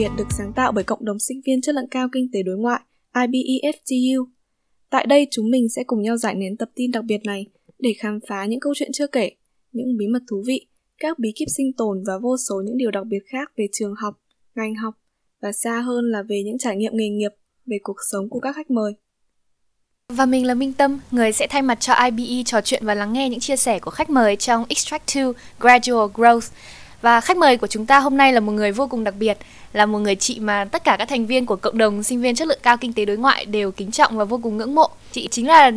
Việt được sáng tạo bởi cộng đồng sinh viên chất lượng cao kinh tế đối ngoại IBEFTU. Tại đây chúng mình sẽ cùng nhau giải nén tập tin đặc biệt này để khám phá những câu chuyện chưa kể, những bí mật thú vị, các bí kíp sinh tồn và vô số những điều đặc biệt khác về trường học, ngành học và xa hơn là về những trải nghiệm nghề nghiệp, về cuộc sống của các khách mời. Và mình là Minh Tâm, người sẽ thay mặt cho IBE trò chuyện và lắng nghe những chia sẻ của khách mời trong Extract 2 Gradual Growth. Và khách mời của chúng ta hôm nay là một người vô cùng đặc biệt, là một người chị mà tất cả các thành viên của cộng đồng sinh viên chất lượng cao kinh tế đối ngoại đều kính trọng và vô cùng ngưỡng mộ. Chị chính là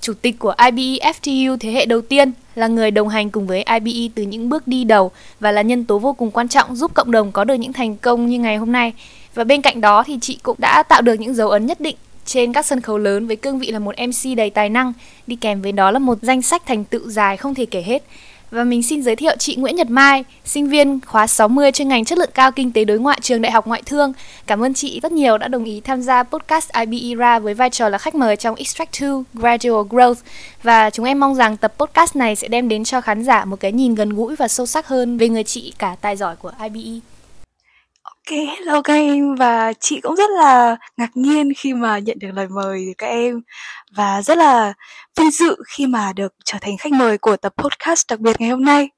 chủ tịch của IBE FTU thế hệ đầu tiên, là người đồng hành cùng với IBE từ những bước đi đầu và là nhân tố vô cùng quan trọng giúp cộng đồng có được những thành công như ngày hôm nay. Và bên cạnh đó thì chị cũng đã tạo được những dấu ấn nhất định trên các sân khấu lớn với cương vị là một MC đầy tài năng, đi kèm với đó là một danh sách thành tựu dài không thể kể hết. Và mình xin giới thiệu chị Nguyễn Nhật Mai, sinh viên khóa 60 chuyên ngành chất lượng cao kinh tế đối ngoại trường Đại học Ngoại thương. Cảm ơn chị rất nhiều đã đồng ý tham gia podcast IBE ra với vai trò là khách mời trong Extract 2 Gradual Growth. Và chúng em mong rằng tập podcast này sẽ đem đến cho khán giả một cái nhìn gần gũi và sâu sắc hơn về người chị cả tài giỏi của IBE. Ok, hello các em. Và chị cũng rất là ngạc nhiên khi mà nhận được lời mời từ các em. Và rất là vinh dự khi mà được trở thành khách mời của tập podcast đặc biệt ngày hôm nay.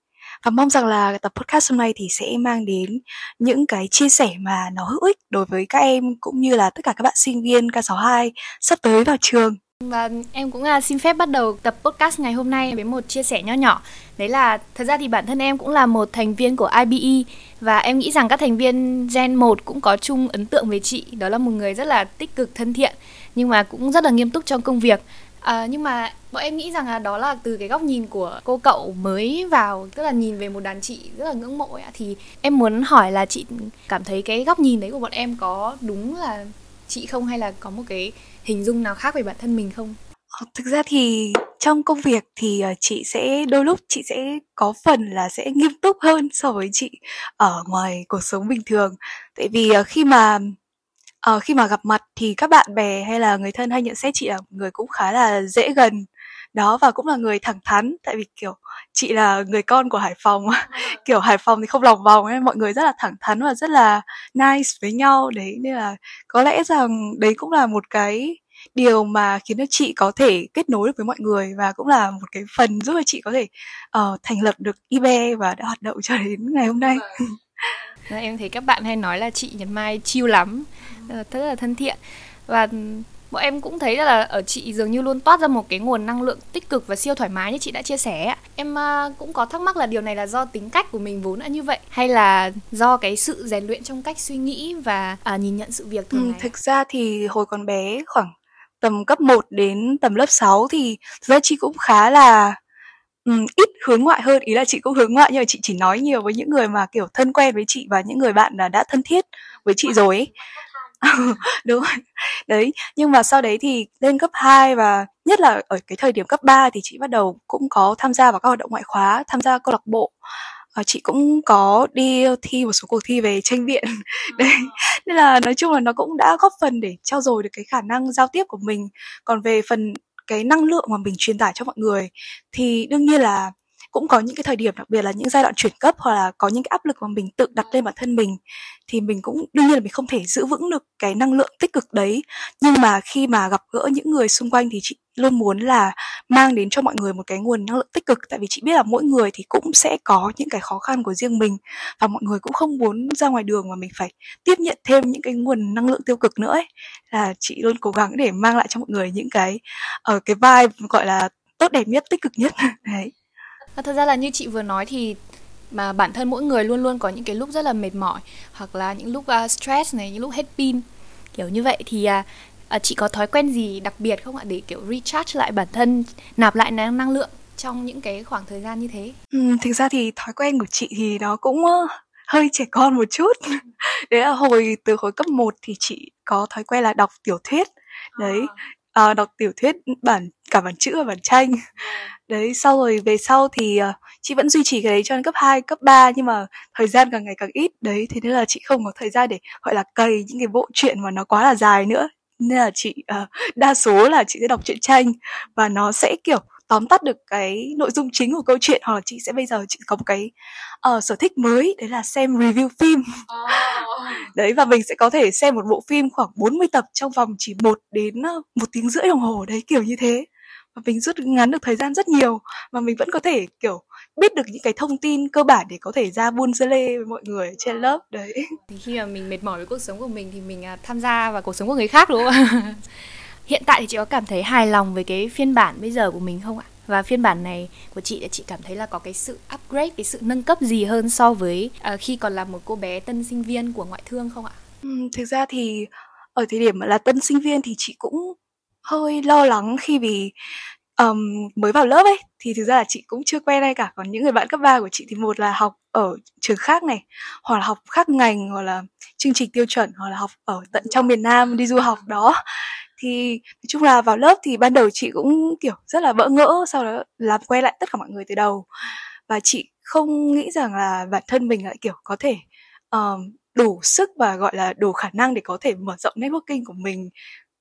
Và mong rằng là tập podcast hôm nay thì sẽ mang đến những cái chia sẻ mà nó hữu ích đối với các em cũng như là tất cả các bạn sinh viên K62 sắp tới vào trường. Và em cũng à, xin phép bắt đầu tập podcast ngày hôm nay với một chia sẻ nho nhỏ. Đấy là thật ra thì bản thân em cũng là một thành viên của IBE và em nghĩ rằng các thành viên Gen 1 cũng có chung ấn tượng về chị. Đó là một người rất là tích cực, thân thiện nhưng mà cũng rất là nghiêm túc trong công việc. À, nhưng mà bọn em nghĩ rằng là đó là từ cái góc nhìn của cô cậu mới vào tức là nhìn về một đàn chị rất là ngưỡng mộ ấy thì em muốn hỏi là chị cảm thấy cái góc nhìn đấy của bọn em có đúng là chị không hay là có một cái hình dung nào khác về bản thân mình không? Ờ, thực ra thì trong công việc thì ờ, chị sẽ đôi lúc chị sẽ có phần là sẽ nghiêm túc hơn so với chị ở ngoài cuộc sống bình thường. Tại vì ờ, khi mà uh, khi mà gặp mặt thì các bạn bè hay là người thân hay nhận xét chị là người cũng khá là dễ gần đó và cũng là người thẳng thắn tại vì kiểu chị là người con của Hải Phòng. Kiểu Hải Phòng thì không lòng vòng ấy mọi người rất là thẳng thắn và rất là nice với nhau đấy. Nên là có lẽ rằng đấy cũng là một cái điều mà khiến cho chị có thể kết nối được với mọi người và cũng là một cái phần giúp cho chị có thể uh, thành lập được IBE và đã hoạt động cho đến ngày hôm nay. Em thấy các bạn hay nói là chị Nhật Mai chill lắm, rất là thân thiện. Và bọn em cũng thấy là ở chị dường như luôn toát ra một cái nguồn năng lượng tích cực và siêu thoải mái như chị đã chia sẻ em uh, cũng có thắc mắc là điều này là do tính cách của mình vốn đã như vậy hay là do cái sự rèn luyện trong cách suy nghĩ và uh, nhìn nhận sự việc thường ừ, thực ra thì hồi còn bé khoảng tầm cấp 1 đến tầm lớp 6 thì thực ra chị cũng khá là um, ít hướng ngoại hơn. Ý là chị cũng hướng ngoại nhưng mà chị chỉ nói nhiều với những người mà kiểu thân quen với chị và những người bạn là đã thân thiết với chị rồi ấy đúng rồi. Đấy nhưng mà sau đấy thì lên cấp 2 và nhất là ở cái thời điểm cấp 3 thì chị bắt đầu cũng có tham gia vào các hoạt động ngoại khóa tham gia câu lạc bộ. Và chị cũng có đi thi một số cuộc thi về tranh viện đấy nên là nói chung là nó cũng đã góp phần để trao dồi được cái khả năng giao tiếp của mình. Còn về phần cái năng lượng mà mình truyền tải cho mọi người thì đương nhiên là cũng có những cái thời điểm đặc biệt là những giai đoạn chuyển cấp hoặc là có những cái áp lực mà mình tự đặt lên bản thân mình thì mình cũng đương nhiên là mình không thể giữ vững được cái năng lượng tích cực đấy. Nhưng mà khi mà gặp gỡ những người xung quanh thì chị luôn muốn là mang đến cho mọi người một cái nguồn năng lượng tích cực. Tại vì chị biết là mỗi người thì cũng sẽ có những cái khó khăn của riêng mình và mọi người cũng không muốn ra ngoài đường mà mình phải tiếp nhận thêm những cái nguồn năng lượng tiêu cực nữa ấy. Là chị luôn cố gắng để mang lại cho mọi người những cái ở uh, cái vibe gọi là tốt đẹp nhất tích cực nhất. Đấy thật ra là như chị vừa nói thì mà bản thân mỗi người luôn luôn có những cái lúc rất là mệt mỏi hoặc là những lúc uh, stress này những lúc hết pin. Kiểu như vậy thì uh, uh, chị có thói quen gì đặc biệt không ạ? Để kiểu recharge lại bản thân nạp lại năng năng lượng trong những cái khoảng thời gian như thế. Ừ, thực ra thì thói quen của chị thì nó cũng uh, hơi trẻ con một chút. Đấy là hồi từ hồi cấp 1 thì chị có thói quen là đọc tiểu thuyết. Đấy uh, đọc tiểu thuyết ừ, bản cả bản chữ và bản tranh. Đấy sau rồi về sau thì uh, chị vẫn duy trì cái đấy cho đến cấp 2, cấp 3 nhưng mà thời gian càng ngày càng ít. Đấy thế nên là chị không có thời gian để gọi là cày những cái bộ truyện mà nó quá là dài nữa. Nên là chị uh, đa số là chị sẽ đọc truyện tranh và nó sẽ kiểu tóm tắt được cái nội dung chính của câu chuyện hoặc là chị sẽ bây giờ chị có một cái uh, sở thích mới đấy là xem review phim. Đấy và mình sẽ có thể xem một bộ phim khoảng 40 tập trong vòng chỉ một đến một tiếng rưỡi đồng hồ đấy kiểu như thế. Và mình rút ngắn được thời gian rất nhiều và mình vẫn có thể kiểu biết được những cái thông tin cơ bản để có thể ra buôn dơ lê với mọi người trên lớp đấy. Thì khi mà mình mệt mỏi với cuộc sống của mình thì mình à, tham gia vào cuộc sống của người khác đúng không ạ hiện tại thì chị có cảm thấy hài lòng với cái phiên bản bây giờ của mình không ạ? Và phiên bản này của chị thì chị cảm thấy là có cái sự upgrade cái sự nâng cấp gì hơn so với uh, khi còn là một cô bé tân sinh viên của ngoại thương không ạ? Ừ, thực ra thì ở thời điểm mà là tân sinh viên thì chị cũng hơi lo lắng khi vì um, mới vào lớp ấy thì thực ra là chị cũng chưa quen ai cả. Còn những người bạn cấp 3 của chị thì một là học ở trường khác này hoặc là học khác ngành hoặc là chương trình tiêu chuẩn hoặc là học ở tận trong miền Nam đi du học đó thì nói chung là vào lớp thì ban đầu chị cũng kiểu rất là bỡ ngỡ sau đó làm quen lại tất cả mọi người từ đầu. Và chị không nghĩ rằng là bản thân mình lại kiểu có thể um, đủ sức và gọi là đủ khả năng để có thể mở rộng networking của mình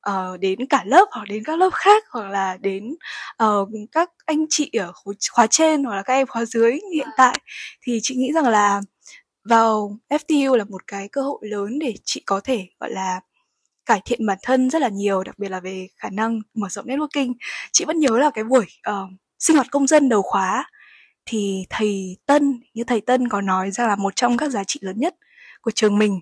uh, đến cả lớp hoặc đến các lớp khác hoặc là đến uh, các anh chị ở khóa trên hoặc là các em khóa dưới hiện tại. Thì chị nghĩ rằng là vào FTU là một cái cơ hội lớn để chị có thể gọi là cải thiện bản thân rất là nhiều đặc biệt là về khả năng mở rộng networking. Chị vẫn nhớ là cái buổi uh, sinh hoạt công dân đầu khóa thì thầy Tân như thầy Tân có nói ra là một trong các giá trị lớn nhất của trường mình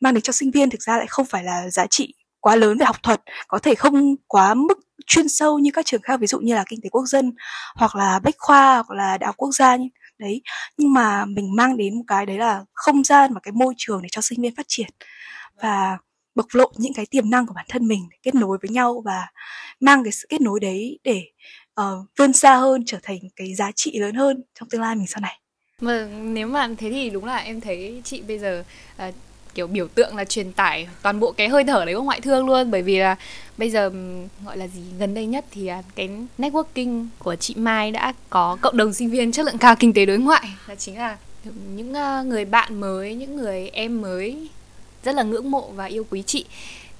mang đến cho sinh viên thực ra lại không phải là giá trị quá lớn về học thuật có thể không quá mức chuyên sâu như các trường khác ví dụ như là kinh tế quốc dân hoặc là bách khoa hoặc là đại học quốc gia như đấy nhưng mà mình mang đến một cái đấy là không gian và cái môi trường để cho sinh viên phát triển. Và bộc lộ những cái tiềm năng của bản thân mình để kết nối với nhau và mang cái sự kết nối đấy để uh, vươn xa hơn trở thành cái giá trị lớn hơn trong tương lai mình sau này. Mà nếu mà thế thì đúng là em thấy chị bây giờ uh, kiểu biểu tượng là truyền tải toàn bộ cái hơi thở đấy của ngoại thương luôn bởi vì là bây giờ gọi là gì gần đây nhất thì à, cái networking của chị Mai đã có cộng đồng sinh viên chất lượng cao kinh tế đối ngoại là chính là những ờ, người bạn mới những người em mới rất là ngưỡng mộ và yêu quý chị.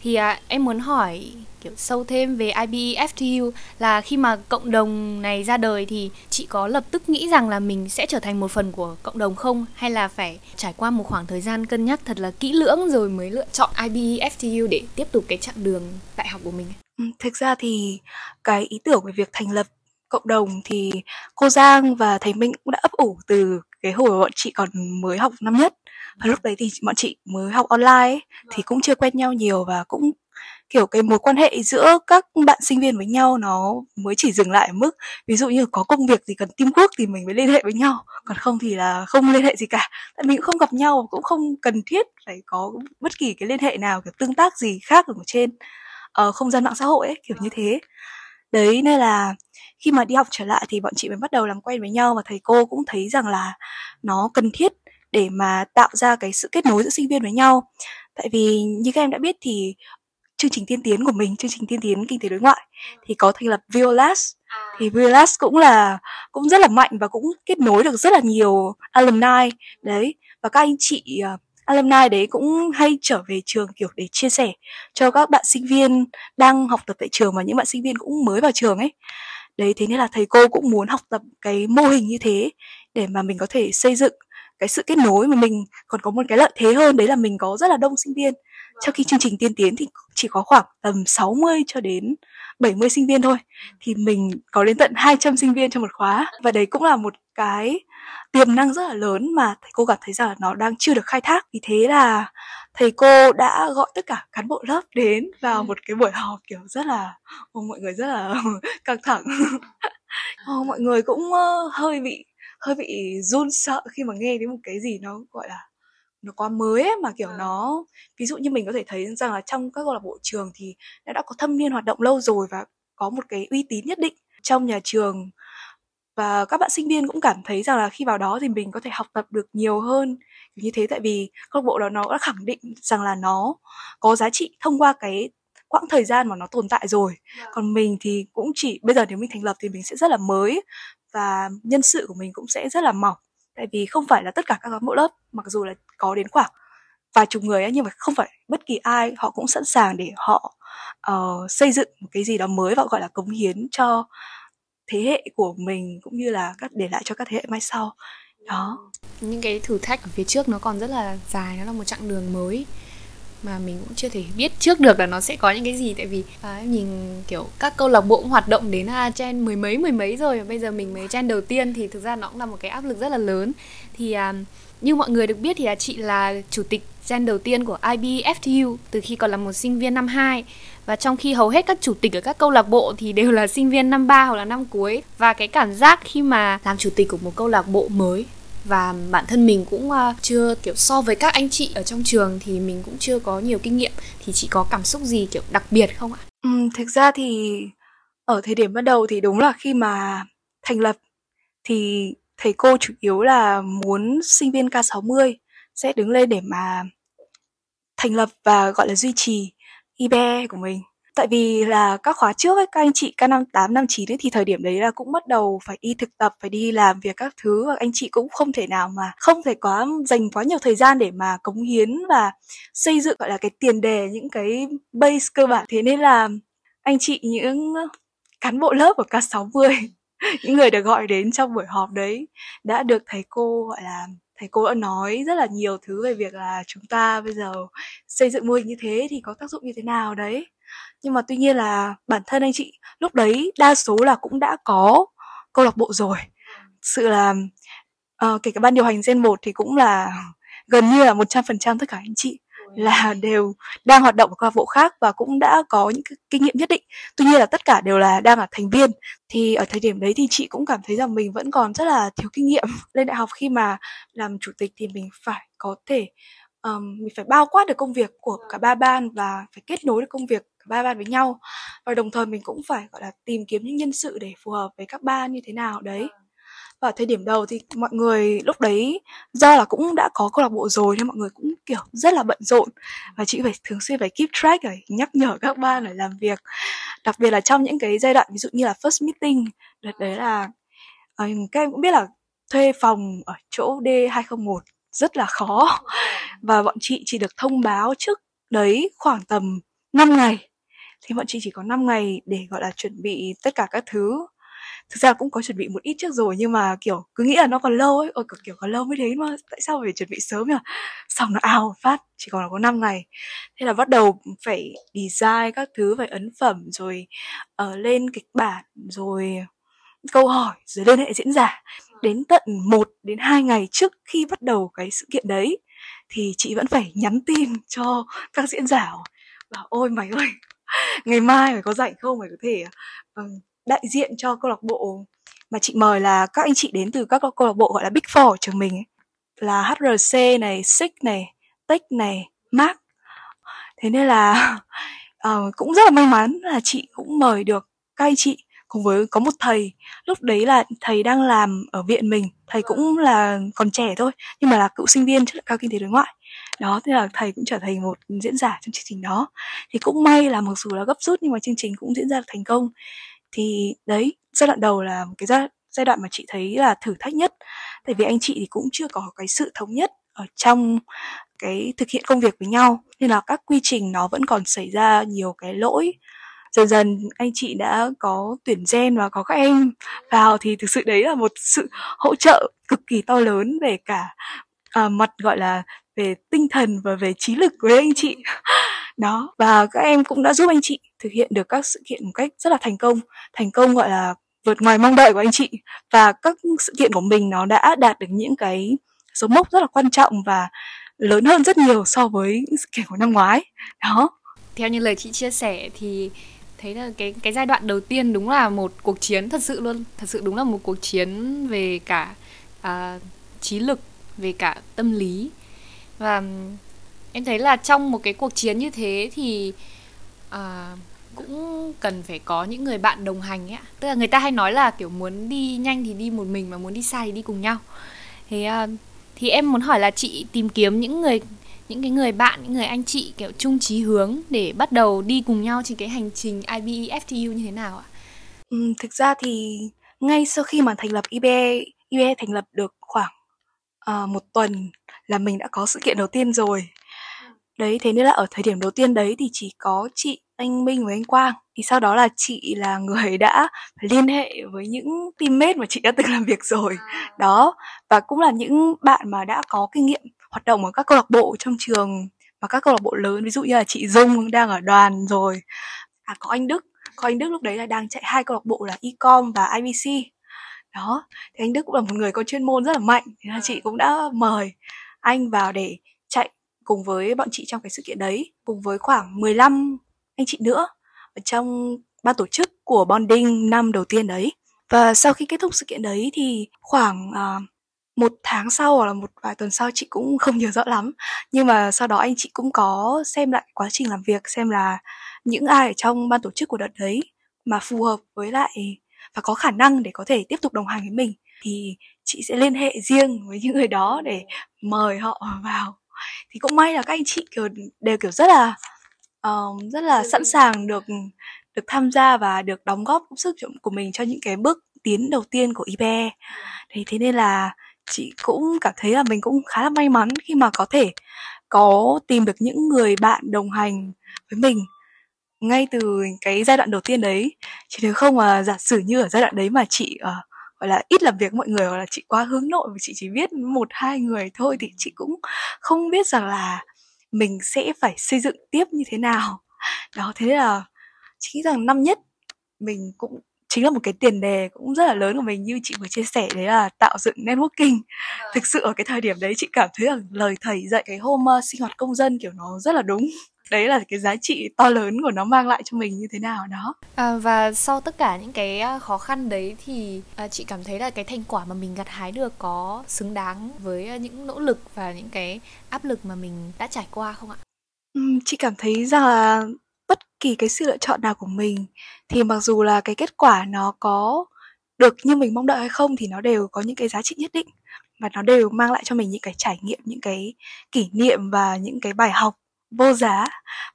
Thì à, em muốn hỏi kiểu sâu thêm về IBE FTU là khi mà cộng đồng này ra đời thì chị có lập tức nghĩ rằng là mình sẽ trở thành một phần của cộng đồng không? Hay là phải trải qua một khoảng thời gian cân nhắc thật là kỹ lưỡng rồi mới lựa chọn IBE FTU để tiếp tục cái chặng đường đại học của mình? Ừ, thực ra thì cái ý tưởng về việc thành lập cộng đồng thì cô Giang và thầy Minh cũng đã ấp ủ từ cái hồi bọn chị còn mới học năm nhất và lúc đấy thì bọn chị mới học online ấy, thì cũng chưa quen nhau nhiều và cũng kiểu cái mối quan hệ giữa các bạn sinh viên với nhau nó mới chỉ dừng lại ở mức ví dụ như có công việc gì cần teamwork thì mình mới liên hệ với nhau còn không thì là không liên hệ gì cả. Tại mình cũng không gặp nhau cũng không cần thiết phải có bất kỳ cái liên hệ nào kiểu tương tác gì khác ở trên uh, không gian mạng xã hội ấy kiểu như thế. Đấy nên là khi mà đi học trở lại thì bọn chị mới bắt đầu làm quen với nhau và thầy cô cũng thấy rằng là nó cần thiết để mà tạo ra cái sự kết nối giữa sinh viên với nhau. Tại vì như các em đã biết thì chương trình tiên tiến của mình chương trình tiên tiến kinh tế đối ngoại thì có thành lập Violas thì Violas cũng là cũng rất là mạnh và cũng kết nối được rất là nhiều alumni. Đấy và các anh chị uh, alumni đấy cũng hay trở về trường kiểu để chia sẻ cho các bạn sinh viên đang học tập tại trường và những bạn sinh viên cũng mới vào trường ấy. Đấy thế nên là thầy cô cũng muốn học tập cái mô hình như thế để mà mình có thể xây dựng cái sự kết nối mà mình còn có một cái lợi thế hơn đấy là mình có rất là đông sinh viên. Trong khi chương trình tiên tiến thì chỉ có khoảng tầm 60 cho đến 70 sinh viên thôi. Thì mình có đến tận 200 sinh viên trong một khóa. Và đấy cũng là một cái tiềm năng rất là lớn mà thầy cô cảm thấy rằng là nó đang chưa được khai thác. Vì thế là thầy cô đã gọi tất cả cán bộ lớp đến vào một cái buổi họp kiểu rất là mọi người rất là căng thẳng. Mọi người cũng hơi bị hơi bị run sợ khi mà nghe đến một cái gì nó gọi là nó quá mới ấy, mà kiểu à. nó ví dụ như mình có thể thấy rằng là trong các câu lạc bộ trường thì đã đã có thâm niên hoạt động lâu rồi và có một cái uy tín nhất định trong nhà trường và các bạn sinh viên cũng cảm thấy rằng là khi vào đó thì mình có thể học tập được nhiều hơn như thế tại vì câu lạc bộ đó nó đã khẳng định rằng là nó có giá trị thông qua cái quãng thời gian mà nó tồn tại rồi dạ. còn mình thì cũng chỉ bây giờ nếu mình thành lập thì mình sẽ rất là mới và nhân sự của mình cũng sẽ rất là mỏng. Tại vì không phải là tất cả các cán bộ lớp mặc dù là có đến khoảng vài chục người ấy, nhưng mà không phải bất kỳ ai họ cũng sẵn sàng để họ uh, xây dựng một cái gì đó mới và gọi là cống hiến cho thế hệ của mình cũng như là các để lại cho các thế hệ mai sau. Đó. Những cái thử thách ở phía trước nó còn rất là dài nó là một chặng đường mới mà mình cũng chưa thể biết trước được là nó sẽ có những cái gì. Tại vì à, nhìn kiểu các câu lạc bộ cũng hoạt động đến à, gen mười mấy mười mấy rồi bây giờ mình mới gen đầu tiên thì thực ra nó cũng là một cái áp lực rất là lớn. Thì à, như mọi người được biết thì là chị là chủ tịch gen đầu tiên của IBFTU từ khi còn là một sinh viên năm 2 và trong khi hầu hết các chủ tịch ở các câu lạc bộ thì đều là sinh viên năm 3 hoặc là năm cuối. Và cái cảm giác khi mà làm chủ tịch của một câu lạc bộ mới và bản thân mình cũng ờ, chưa kiểu so với các anh chị ở trong trường thì mình cũng chưa có nhiều kinh nghiệm thì chị có cảm xúc gì kiểu đặc biệt không ạ? Ừ, thực ra thì ở thời điểm bắt đầu thì đúng là khi mà thành lập thì thầy cô chủ yếu là muốn sinh viên K60 sẽ đứng lên để mà thành lập và gọi là duy trì IBE của mình tại vì là các khóa trước ấy, các anh chị K58, 59 ấy thì thời điểm đấy là cũng bắt đầu phải đi thực tập, phải đi làm việc các thứ và anh chị cũng không thể nào mà không thể quá dành quá nhiều thời gian để mà cống hiến và xây dựng gọi là cái tiền đề những cái base cơ bản. Thế nên là anh chị những cán bộ lớp của K60 những người được gọi đến trong buổi họp đấy đã được thầy cô gọi là thầy cô đã nói rất là nhiều thứ về việc là chúng ta bây giờ xây dựng mô hình như thế thì có tác dụng như thế nào đấy nhưng mà tuy nhiên là bản thân anh chị lúc đấy đa số là cũng đã có câu lạc bộ rồi. Sự là uh, kể cả ban điều hành gen 1 thì cũng là gần như là 100% tất cả anh chị là đều đang hoạt động ở câu lạc bộ khác và cũng đã có những kinh nghiệm nhất định. Tuy nhiên là tất cả đều là đang là thành viên. Thì ở thời điểm đấy thì chị cũng cảm thấy rằng mình vẫn còn rất là thiếu kinh nghiệm. Lên đại học khi mà làm chủ tịch thì mình phải có thể um, mình phải bao quát được công việc của cả ba ban và phải kết nối được công việc cả ba ban với nhau. Và đồng thời mình cũng phải gọi là tìm kiếm những nhân sự để phù hợp với các ban như thế nào đấy. Và thời điểm đầu thì mọi người lúc đấy do là cũng đã có câu lạc bộ rồi nên mọi người cũng kiểu rất là bận rộn. Và chị phải thường xuyên phải keep track rồi nhắc nhở các ban để làm việc. Đặc biệt là trong những cái giai đoạn ví dụ như là first meeting đợt đấy là các em cũng biết là thuê phòng ở chỗ D201 rất là khó. Và bọn chị chỉ được thông báo trước đấy khoảng tầm 5 ngày thì bọn chị chỉ có 5 ngày để gọi là chuẩn bị tất cả các thứ. Thực ra cũng có chuẩn bị một ít trước rồi nhưng mà kiểu cứ nghĩ là nó còn lâu ấy. Ôi kiểu còn lâu mới đến mà tại sao phải chuẩn bị sớm nhỉ? Xong nó ao phát chỉ còn là có 5 ngày. Thế là bắt đầu phải design các thứ phải ấn phẩm rồi uh, lên kịch bản rồi câu hỏi rồi liên hệ diễn giả. Đến tận 1 đến 2 ngày trước khi bắt đầu cái sự kiện đấy thì chị vẫn phải nhắn tin cho các diễn giả bảo ôi mày ơi ngày mai phải có rảnh không phải có thể ờ, đại diện cho câu lạc bộ mà chị mời là các anh chị đến từ các câu lạc bộ gọi là Big Four trường mình ấy. là HRC này, SIC này, Tech này, Mark. Thế nên là uh, cũng rất là may mắn là chị cũng mời được các anh chị cùng với có một thầy lúc đấy là thầy đang làm ở viện mình thầy cũng là còn trẻ thôi nhưng mà là cựu sinh viên chất lượng cao kinh tế đối ngoại đó thế là thầy cũng trở thành một diễn giả trong chương trình đó. Thì cũng may là mặc dù là gấp rút nhưng mà chương trình cũng diễn ra được thành công. Thì đấy giai đoạn đầu là cái giai, giai đoạn mà chị thấy là thử thách nhất. Tại vì anh chị thì cũng chưa có cái sự thống nhất ở trong cái thực hiện công việc với nhau. Nên là các quy trình nó vẫn còn xảy ra nhiều cái lỗi. Dần dần anh chị đã có tuyển gen và có các em vào thì thực sự đấy là một sự hỗ trợ cực kỳ to lớn về cả à, mặt gọi là về tinh thần và về trí lực với anh chị. Đó và các em cũng đã giúp anh chị thực hiện được các sự kiện một cách rất là thành công. Thành công gọi là vượt ngoài mong đợi của anh chị. Và các sự kiện của mình nó đã đạt được những cái số mốc rất là quan trọng và lớn hơn rất nhiều so với sự kiện của năm ngoái. Đó. Theo như lời chị chia sẻ thì thấy là cái cái giai đoạn đầu tiên đúng là một cuộc chiến thật sự luôn. Thật sự đúng là một cuộc chiến về cả uh, trí lực về cả tâm lý. Và em thấy là trong một cái cuộc chiến như thế thì à, cũng cần phải có những người bạn đồng hành ấy tức là người ta hay nói là kiểu muốn đi nhanh thì đi một mình mà muốn đi xa thì đi cùng nhau. Thế à, thì em muốn hỏi là chị tìm kiếm những người những cái người bạn những người anh chị kiểu chung chí hướng để bắt đầu đi cùng nhau trên cái hành trình IBE FTU như thế nào ạ? Ừ, thực ra thì ngay sau khi mà thành lập IBE IBE thành lập được khoảng uh, một tuần là mình đã có sự kiện đầu tiên rồi. Đấy thế nên là ở thời điểm đầu tiên đấy thì chỉ có chị anh Minh với anh Quang. Thì sau đó là chị là người đã liên hệ với những teammate mà chị đã từng làm việc rồi. Đó và cũng là những bạn mà đã có kinh nghiệm hoạt động ở các câu lạc bộ trong trường và các câu lạc bộ lớn. Ví dụ như là chị Dung đang ở đoàn rồi. À có anh Đức. Có anh Đức lúc đấy là đang chạy hai câu lạc bộ là Ecom và IBC đó thì anh Đức cũng là một người có chuyên môn rất là mạnh thì là chị cũng đã mời anh vào để chạy cùng với bọn chị trong cái sự kiện đấy cùng với khoảng 15 anh chị nữa ở trong ban tổ chức của bonding năm đầu tiên đấy. Và sau khi kết thúc sự kiện đấy thì khoảng uh, một tháng sau hoặc là một vài tuần sau chị cũng không nhớ rõ lắm nhưng mà sau đó anh chị cũng có xem lại quá trình làm việc xem là những ai ở trong ban tổ chức của đợt đấy mà phù hợp với lại và có khả năng để có thể tiếp tục đồng hành với mình thì chị sẽ liên hệ riêng với những người đó để mời họ vào. Thì cũng may là các anh chị kiểu đều kiểu rất là uh, rất là sẵn sàng được được tham gia và được đóng góp sức của mình cho những cái bước tiến đầu tiên của IBE. Thế thế nên là chị cũng cảm thấy là mình cũng khá là may mắn khi mà có thể có tìm được những người bạn đồng hành với mình ngay từ cái giai đoạn đầu tiên đấy. Chỉ nếu không mà giả sử như ở giai đoạn đấy mà chị uh, gọi là ít làm việc với mọi người hoặc là chị quá hướng nội và chị chỉ biết một hai người thôi thì chị cũng không biết rằng là mình sẽ phải xây dựng tiếp như thế nào. Đó thế là chị nghĩ rằng năm nhất mình cũng chính là một cái tiền đề cũng rất là lớn của mình như chị vừa chia sẻ đấy là tạo dựng networking. Thực sự ở cái thời điểm đấy chị cảm thấy là lời thầy dạy cái hôm uh, sinh hoạt công dân kiểu nó rất là đúng đấy là cái giá trị to lớn của nó mang lại cho mình như thế nào đó. À, và sau tất cả những cái à, khó khăn đấy thì à, chị cảm thấy là cái thành quả mà mình gặt hái được có xứng đáng với à, những nỗ lực và những cái áp lực mà mình đã trải qua không ạ? Ừ, chị cảm thấy rằng là bất kỳ cái sự lựa chọn nào của mình thì mặc dù là cái kết quả nó có được như mình mong đợi hay không thì nó đều có những cái giá trị nhất định. Và nó đều mang lại cho mình những cái trải nghiệm những cái kỷ niệm và những cái bài học vô giá.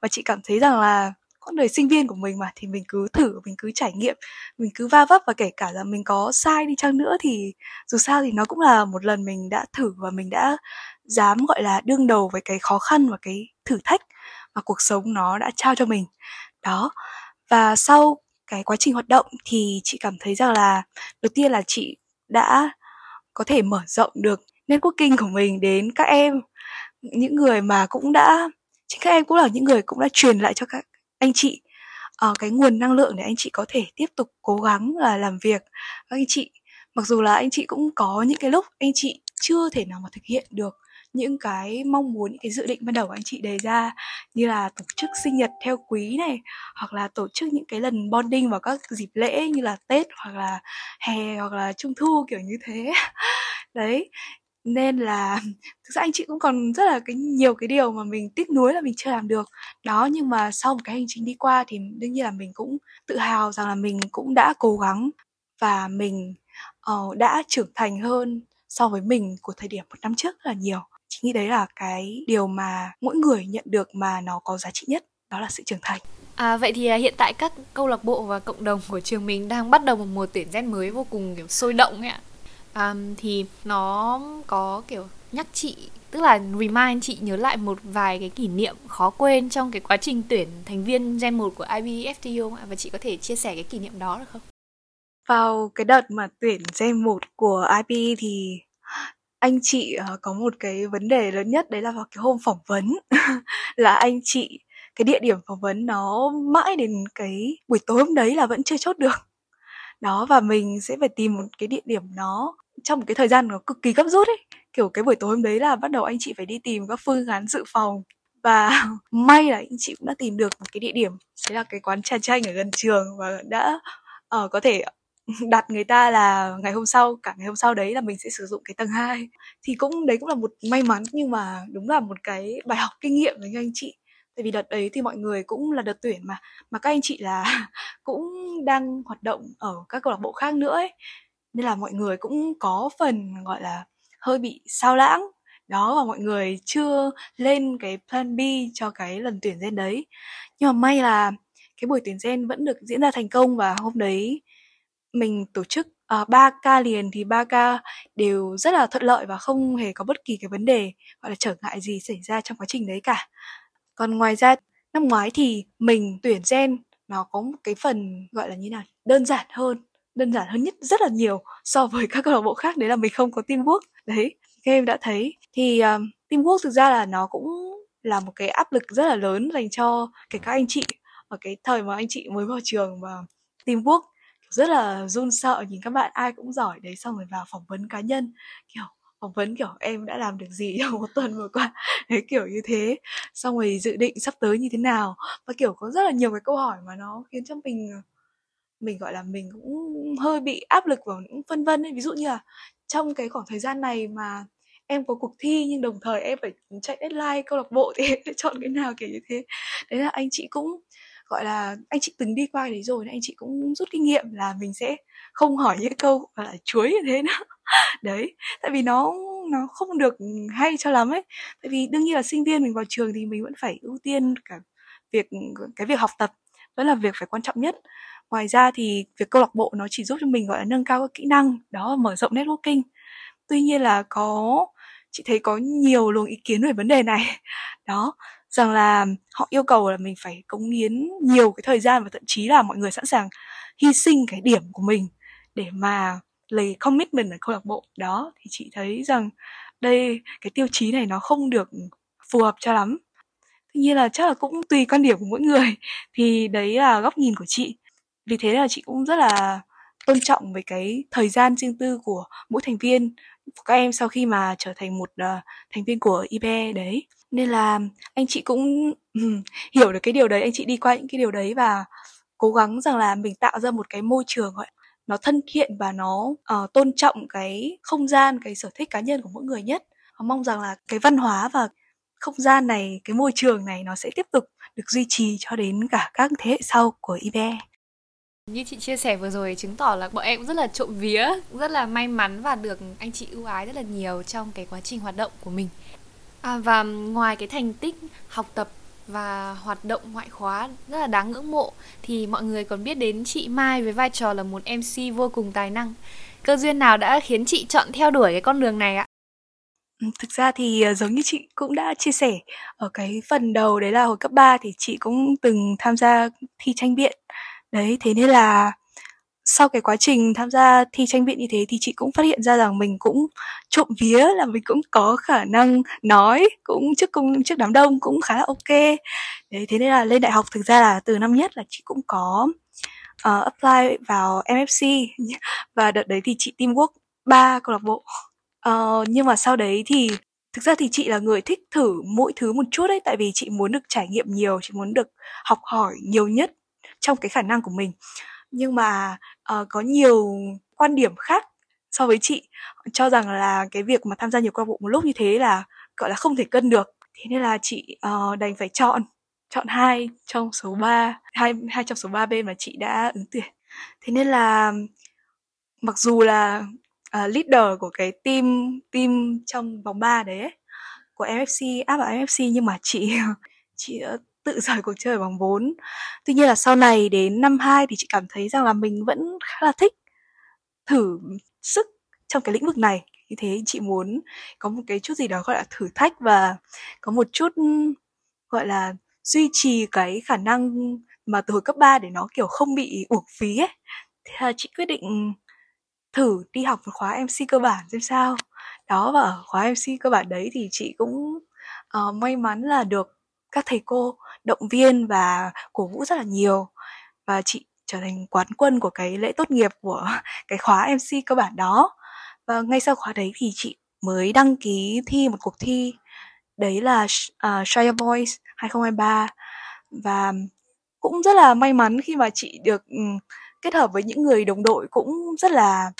Và chị cảm thấy rằng là con đời sinh viên của mình mà, thì mình cứ thử, mình cứ trải nghiệm, mình cứ va vấp và kể cả là mình có sai đi chăng nữa thì dù sao thì nó cũng là một lần mình đã thử và mình đã dám, gọi là, đương đầu với cái khó khăn và cái thử thách mà cuộc sống nó đã trao cho mình. Đó. Và sau cái quá trình hoạt động thì chị cảm thấy rằng là đầu tiên là chị đã có thể mở rộng được networking của mình đến các em, những người mà cũng đã chính các em cũng là những người cũng đã truyền lại cho các anh chị uh, cái nguồn năng lượng để anh chị có thể tiếp tục cố gắng là làm việc. Các anh chị mặc dù là anh chị cũng có những cái lúc anh chị chưa thể nào mà thực hiện được những cái mong muốn những cái dự định ban đầu của anh chị đề ra như là tổ chức sinh nhật theo quý này hoặc là tổ chức những cái lần bonding vào các dịp lễ như là tết hoặc là hè hoặc là trung thu kiểu như thế. Đấy nên là thực ra anh chị cũng còn rất là cái nhiều cái điều mà mình tiếc nuối là mình chưa làm được. Đó nhưng mà sau một cái hành trình đi qua thì đương nhiên là mình cũng tự hào rằng là mình cũng đã cố gắng và mình uh, đã trưởng thành hơn so với mình của thời điểm một năm trước rất là nhiều. Chị nghĩ đấy là cái điều mà mỗi người nhận được mà nó có giá trị nhất đó là sự trưởng thành. À, vậy thì à, hiện tại các câu lạc bộ và cộng đồng của trường mình đang bắt đầu một mùa tuyển gen mới vô cùng kiểu sôi động ấy ạ um, thì nó có kiểu nhắc chị tức là remind chị nhớ lại một vài cái kỷ niệm khó quên trong cái quá trình tuyển thành viên gen 1 của IBFTU không ạ? Và chị có thể chia sẻ cái kỷ niệm đó được không? Vào cái đợt mà tuyển gen 1 của IB thì anh chị ờ, có một cái vấn đề lớn nhất đấy là vào cái hôm phỏng vấn là anh chị cái địa điểm phỏng vấn nó mãi đến cái buổi tối hôm đấy là vẫn chưa chốt được đó và mình sẽ phải tìm một cái địa điểm nó trong một cái thời gian nó cực kỳ gấp rút ấy. Kiểu cái buổi tối hôm đấy là bắt đầu anh chị phải đi tìm các phương án dự phòng. Và may là anh chị cũng đã tìm được một cái địa điểm đấy là cái quán trà chanh ở gần trường và đã uh, có thể đặt người ta là ngày hôm sau cả ngày hôm sau đấy là mình sẽ sử dụng cái tầng 2 thì cũng đấy cũng là một may mắn nhưng mà đúng là một cái bài học kinh nghiệm với anh chị tại vì đợt đấy thì mọi người cũng là đợt tuyển mà mà các anh chị là cũng đang hoạt động ở các câu lạc bộ khác nữa ấy. Nên là mọi người cũng có phần gọi là hơi bị sao lãng. Đó và mọi người chưa lên cái plan B cho cái lần tuyển gen đấy. Nhưng mà may là cái buổi tuyển gen vẫn được diễn ra thành công và hôm đấy mình tổ chức à, ba uh, ca liền thì ba ca đều rất là thuận lợi và không hề có bất kỳ cái vấn đề gọi là trở ngại gì xảy ra trong quá trình đấy cả còn ngoài ra năm ngoái thì mình tuyển gen nó có một cái phần gọi là như nào đơn giản hơn đơn giản hơn nhất rất là nhiều so với các câu lạc bộ khác đấy là mình không có teamwork đấy các em đã thấy. Thì um, teamwork thực ra là nó cũng là một cái áp lực rất là lớn dành cho kể các anh chị. Ở cái thời mà anh chị mới vào trường và teamwork rất là run sợ nhìn các bạn ai cũng giỏi đấy xong rồi vào phỏng vấn cá nhân kiểu phỏng vấn, kiểu, em đã làm được gì trong một tuần vừa qua? Đấy, kiểu như thế. Xong rồi dự định sắp tới như thế nào? Và, kiểu, có rất là nhiều cái câu hỏi mà nó khiến cho mình ờ, mình, gọi là, mình cũng hơi bị áp lực vào những phân vân ấy. Ví dụ như là trong cái khoảng thời gian này mà em có cuộc thi nhưng đồng thời em phải chạy deadline, câu lạc bộ thì em sẽ chọn cái nào, kiểu như thế. Đấy là anh chị cũng, gọi là, anh chị từng đi qua đấy rồi nên anh chị cũng rút kinh nghiệm là mình sẽ không hỏi những câu, gọi là, chuối như thế nữa. Đấy, tại vì nó nó không được hay cho lắm ấy. Tại vì đương nhiên là sinh viên mình vào trường thì mình vẫn phải ưu tiên cả việc, cái việc học tập, vẫn là việc phải quan trọng nhất. Ngoài ra thì việc câu lạc bộ nó chỉ giúp cho mình, gọi là, nâng cao các kỹ năng, đó mở rộng networking. Tuy nhiên là có, chị thấy có nhiều luồng ý kiến về vấn đề này. Đó, rằng là họ yêu cầu là mình phải cống hiến nhiều cái thời gian và thậm chí là mọi người sẵn sàng hy sinh cái điểm của mình để mà lấy commitment ở câu lạc bộ. Đó thì chị thấy rằng đây cái tiêu chí này nó không được phù hợp cho lắm. Tuy nhiên là chắc là cũng tùy quan điểm của mỗi người. Thì đấy là góc nhìn của chị. Vì thế là chị cũng rất là tôn trọng về cái thời gian riêng tư của mỗi thành viên của các em sau khi mà trở thành một uh, thành viên của IBE đấy. Nên là anh chị cũng um, hiểu được cái điều đấy. Anh chị đi qua những cái điều đấy và cố gắng rằng là mình tạo ra một cái môi trường gọi nó thân thiện và nó uh, tôn trọng cái không gian cái sở thích cá nhân của mỗi người nhất. Họ mong rằng là cái văn hóa và không gian này cái môi trường này nó sẽ tiếp tục được duy trì cho đến cả các thế hệ sau của IBE. Như chị chia sẻ vừa rồi chứng tỏ là bọn em cũng rất là trộm vía rất là may mắn và được anh chị ưu ái rất là nhiều trong cái quá trình hoạt động của mình. À, và ngoài cái thành tích học tập và hoạt động ngoại khóa rất là đáng ngưỡng mộ thì mọi người còn biết đến chị Mai với vai trò là một MC vô cùng tài năng. Cơ duyên nào đã khiến chị chọn theo đuổi cái con đường này ạ? Ừ, thực ra thì ờ, giống như chị cũng đã chia sẻ ở cái phần đầu đấy là hồi cấp 3 thì chị cũng từng tham gia thi tranh biện. Đấy, thế nên là sau cái quá trình tham gia thi tranh biện như thế thì chị cũng phát hiện ra rằng mình cũng trộm vía là mình cũng có khả năng nói cũng trước công trước đám đông cũng khá là ok. Đấy thế nên là lên đại học thực ra là từ năm nhất là chị cũng có uh, apply vào MFC và đợt đấy thì chị teamwork ba câu lạc bộ. Uh, nhưng mà sau đấy thì thực ra thì chị là người thích thử mỗi thứ một chút đấy tại vì chị muốn được trải nghiệm nhiều chị muốn được học hỏi nhiều nhất trong cái khả năng của mình nhưng mà uh, có nhiều quan điểm khác so với chị. Cho rằng là cái việc mà tham gia nhiều câu lạc bộ một lúc như thế là gọi là không thể cân được. Thế nên là chị uh, đành phải chọn chọn hai trong số ba hai hai trong số ba bên mà chị đã ứng tuyển. Thế nên là mặc dù là uh, leader của cái team team trong vòng ba đấy ấy, của MFC áp vào MFC nhưng mà chị chị tự rời cuộc chơi bằng vốn. Tuy nhiên là sau này đến năm 2 thì chị cảm thấy rằng là mình vẫn khá là thích thử sức trong cái lĩnh vực này. Như thế chị muốn có một cái chút gì đó gọi là thử thách và có một chút gọi là duy trì cái khả năng mà từ hồi cấp 3 để nó kiểu không bị uổng phí ấy. Thế là chị quyết định thử đi học một khóa MC cơ bản xem sao. Đó và ở khóa MC cơ bản đấy thì chị cũng uh, may mắn là được các thầy cô động viên và cổ vũ rất là nhiều. Và chị trở thành quán quân của cái lễ tốt nghiệp của cái khóa MC cơ bản đó. Và ngay sau khóa đấy thì chị mới đăng ký thi một cuộc thi. Đấy là uh, Shire Voice 2023 và cũng rất là may mắn khi mà chị được um, kết hợp với những người đồng đội cũng rất là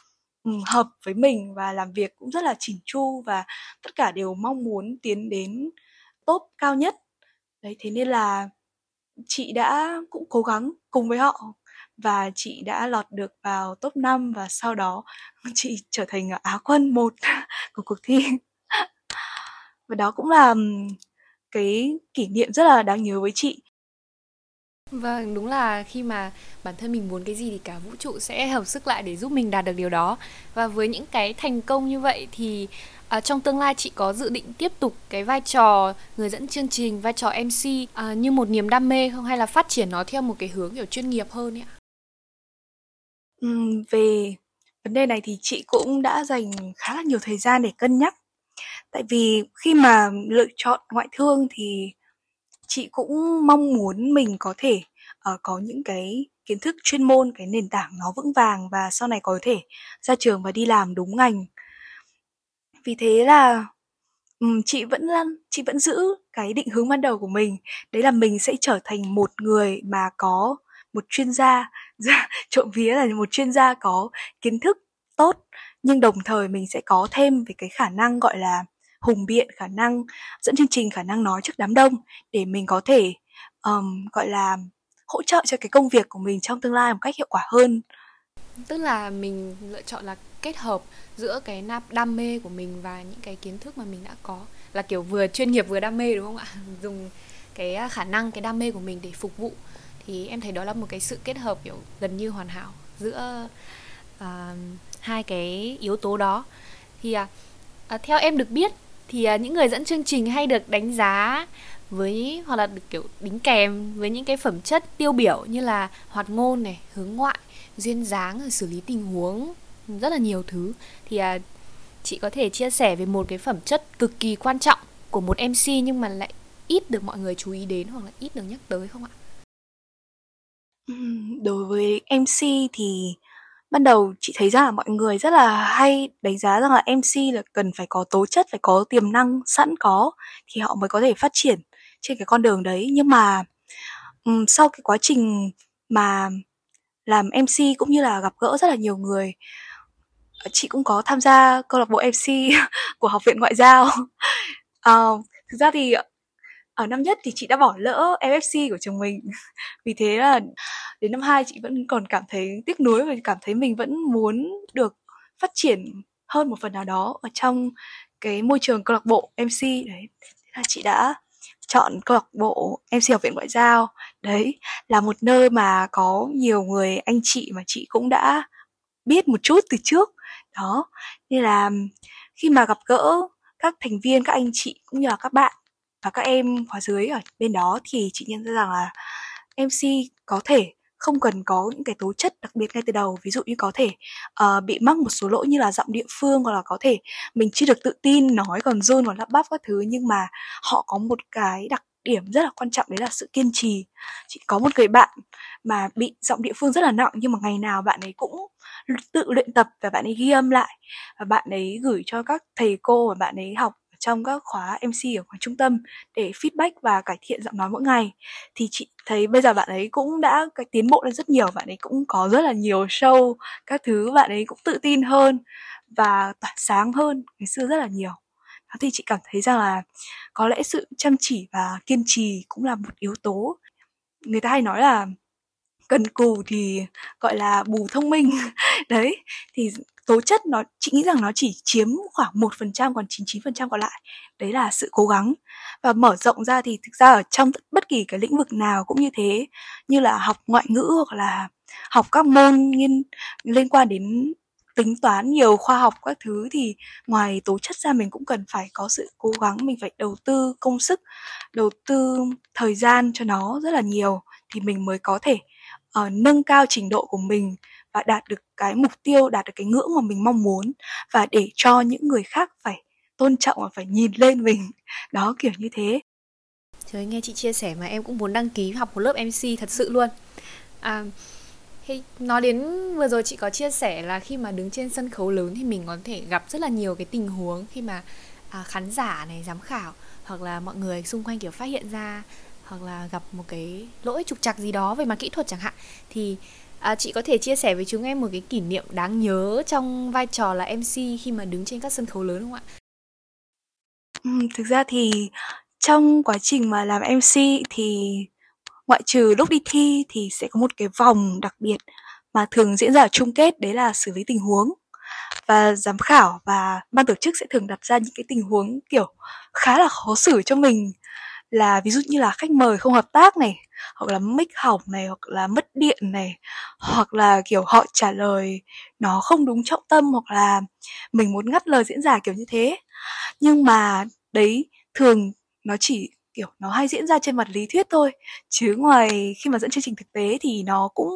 um, hợp với mình và làm việc cũng rất là chỉnh chu và tất cả đều mong muốn tiến đến top cao nhất đấy thế nên là chị đã cũng cố gắng cùng với họ và chị đã lọt được vào top 5 và sau đó chị trở thành á quân một của cuộc thi và đó cũng là cái kỷ niệm rất là đáng nhớ với chị Vâng, đúng là khi mà bản thân mình muốn cái gì thì cả vũ trụ sẽ hợp sức lại để giúp mình đạt được điều đó. Và với những cái thành công như vậy thì À, trong tương lai chị có dự định tiếp tục cái vai trò người dẫn chương trình, vai trò MC à, như một niềm đam mê không hay là phát triển nó theo một cái hướng kiểu chuyên nghiệp hơn ấy ạ? Về vấn đề này thì chị cũng đã dành khá là nhiều thời gian để cân nhắc. Tại vì khi mà lựa chọn ngoại thương thì chị cũng mong muốn mình có thể uh, có những cái kiến thức chuyên môn, cái nền tảng nó vững vàng và sau này có thể ra trường và đi làm đúng ngành. Vì thế là um, chị vẫn chị vẫn giữ cái định hướng ban đầu của mình, đấy là mình sẽ trở thành một người mà có một chuyên gia dạ, trộm vía là một chuyên gia có kiến thức tốt nhưng đồng thời mình sẽ có thêm về cái khả năng gọi là hùng biện khả năng dẫn chương trình khả năng nói trước đám đông để mình có thể um, gọi là hỗ trợ cho cái công việc của mình trong tương lai một cách hiệu quả hơn tức là mình lựa chọn là kết hợp giữa cái đam mê của mình và những cái kiến thức mà mình đã có. Là kiểu vừa chuyên nghiệp vừa đam mê đúng không ạ? Dùng cái à, khả năng cái đam mê của mình để phục vụ. Thì em thấy đó là một cái sự kết hợp kiểu gần như hoàn hảo giữa uh, hai cái yếu tố đó. Thì uh, theo em được biết thì uh, những người dẫn chương trình hay được đánh giá với hoặc là được kiểu đính kèm với những cái phẩm chất tiêu biểu như là hoạt ngôn này hướng ngoại duyên dáng xử lý tình huống rất là nhiều thứ thì à, chị có thể chia sẻ về một cái phẩm chất cực kỳ quan trọng của một mc nhưng mà lại ít được mọi người chú ý đến hoặc là ít được nhắc tới không ạ đối với MC thì ban đầu chị thấy rằng là mọi người rất là hay đánh giá rằng là MC là cần phải có tố chất, phải có tiềm năng sẵn có thì họ mới có thể phát triển trên cái con đường đấy. Nhưng mà um, sau cái quá trình mà làm MC cũng như là gặp gỡ rất là nhiều người. Ờ, chị cũng có tham gia câu lạc bộ MC của học viện ngoại giao. Uh, thực ra thì ờ, ở năm nhất thì chị đã bỏ lỡ FFC của trường mình. Vì thế là đến năm hai chị vẫn còn cảm thấy tiếc nuối và cảm thấy mình vẫn muốn được phát triển hơn một phần nào đó ở trong cái môi trường câu lạc bộ MC đấy thế là chị đã chọn câu lạc bộ MC học viện ngoại giao. Đấy, là một nơi mà có nhiều người anh chị mà chị cũng đã biết một chút từ trước. Đó, nên là khi mà gặp gỡ các thành viên, các anh chị cũng như là các bạn và các em khóa dưới ở bên đó thì chị nhận ra rằng là MC có thể không cần có những cái tố chất đặc biệt ngay từ đầu. Ví dụ như có thể uh, bị mắc một số lỗi như là giọng địa phương hoặc là có thể mình chưa được tự tin nói còn run còn lắp bắp các thứ nhưng mà họ có một cái đặc điểm rất là quan trọng đấy là sự kiên trì. Chị có một người bạn mà bị giọng địa phương rất là nặng nhưng mà ngày nào bạn ấy cũng tự luyện tập và bạn ấy ghi âm lại. Và bạn ấy gửi cho các thầy cô và bạn ấy học trong các khóa MC ở ngoài trung tâm để feedback và cải thiện giọng nói mỗi ngày. Thì chị thấy bây giờ bạn ấy cũng đã cái tiến bộ lên rất nhiều, bạn ấy cũng có rất là nhiều show, các thứ bạn ấy cũng tự tin hơn và tỏa sáng hơn ngày xưa rất là nhiều. Đó thì chị cảm thấy rằng là có lẽ sự chăm chỉ và kiên trì cũng là một yếu tố. Người ta hay nói là cần cù thì, gọi là, bù thông minh. Đấy, thì tố chất nó, chị nghĩ rằng nó chỉ chiếm khoảng một phần trăm, còn 99% còn lại. Đấy là sự cố gắng. Và mở rộng ra thì thực ra ở trong bất kỳ cái lĩnh vực nào cũng như thế. Như là học ngoại ngữ hoặc là học các môn nghiên, liên quan đến tính toán nhiều khoa học các thứ thì ngoài tố chất ra mình cũng cần phải có sự cố gắng, mình phải đầu tư công sức, đầu tư thời gian cho nó rất là nhiều thì mình mới có thể uh, nâng cao trình độ của mình và đạt được cái mục tiêu đạt được cái ngưỡng mà mình mong muốn. Và để cho những người khác phải tôn trọng và phải nhìn lên mình. Đó kiểu như thế. Trời nghe chị chia sẻ mà em cũng muốn đăng ký học một lớp MC thật sự luôn. À, Hey, nói đến vừa rồi chị có chia sẻ là khi mà đứng trên sân khấu lớn thì mình có thể gặp rất là nhiều cái tình huống khi mà à, khán giả này giám khảo hoặc là mọi người xung quanh kiểu phát hiện ra hoặc là gặp một cái lỗi trục trặc gì đó về mặt kỹ thuật chẳng hạn thì à, chị có thể chia sẻ với chúng em một cái kỷ niệm đáng nhớ trong vai trò là MC khi mà đứng trên các sân khấu lớn không ạ? Ừ, thực ra thì trong quá trình mà làm MC thì ngoại trừ lúc đi thi thì sẽ có một cái vòng đặc biệt mà thường diễn ra ở chung kết đấy là xử lý tình huống và giám khảo và ban tổ chức sẽ thường đặt ra những cái tình huống kiểu khá là khó xử cho mình là ví dụ như là khách mời không hợp tác này, hoặc là mic hỏng này, hoặc là mất điện này, hoặc là, kiểu, họ trả lời nó không đúng trọng tâm, hoặc là mình muốn ngắt lời diễn giả kiểu như thế. Nhưng mà đấy, thường nó chỉ, kiểu, nó hay diễn ra trên mặt lý thuyết thôi, chứ ngoài khi mà dẫn chương trình thực tế thì nó cũng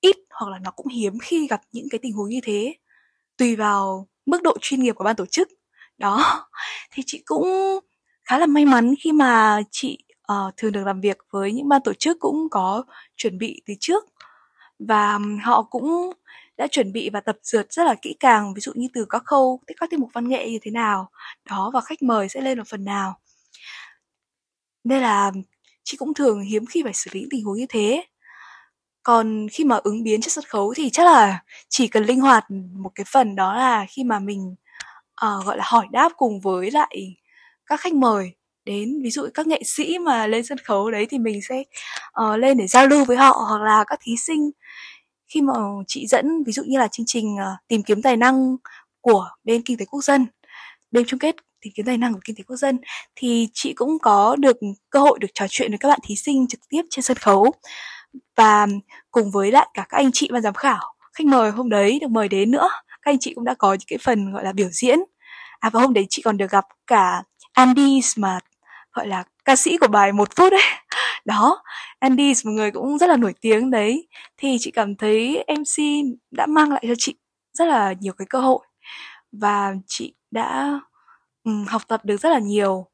ít hoặc là nó cũng hiếm khi gặp những cái tình huống như thế, tùy vào mức độ chuyên nghiệp của ban tổ chức. Đó, thì chị cũng khá là may mắn khi mà chị uh, thường được làm việc với những ban tổ chức cũng có chuẩn bị từ trước. Và họ cũng đã chuẩn bị và tập dượt rất là kỹ càng ví dụ như từ các khâu các tiết mục văn nghệ như thế nào đó và khách mời sẽ lên ở phần nào. Nên là chị cũng thường hiếm khi phải xử lý tình huống như thế. Còn khi mà ứng biến trên sân khấu thì chắc là chỉ cần linh hoạt một cái phần đó là khi mà mình uh, gọi là hỏi đáp cùng với lại các khách mời đến ví dụ các nghệ sĩ mà lên sân khấu đấy thì mình sẽ uh, lên để giao lưu với họ hoặc là các thí sinh. Khi mà chị dẫn ví dụ như là chương trình uh, tìm kiếm tài năng của bên kinh tế quốc dân đêm chung kết tìm kiếm tài năng của kinh tế quốc dân thì chị cũng có được cơ hội được trò chuyện với các bạn thí sinh trực tiếp trên sân khấu và cùng với lại cả các anh chị ban giám khảo khách mời hôm đấy được mời đến nữa. Các anh chị cũng đã có những cái phần gọi là biểu diễn. À và hôm đấy chị còn được gặp cả Andy mà gọi là ca sĩ của bài một phút đấy đó Andy một người cũng rất là nổi tiếng đấy. Thì chị cảm thấy MC đã mang lại cho chị rất là nhiều cái cơ hội. Và chị đã um, học tập được rất là nhiều.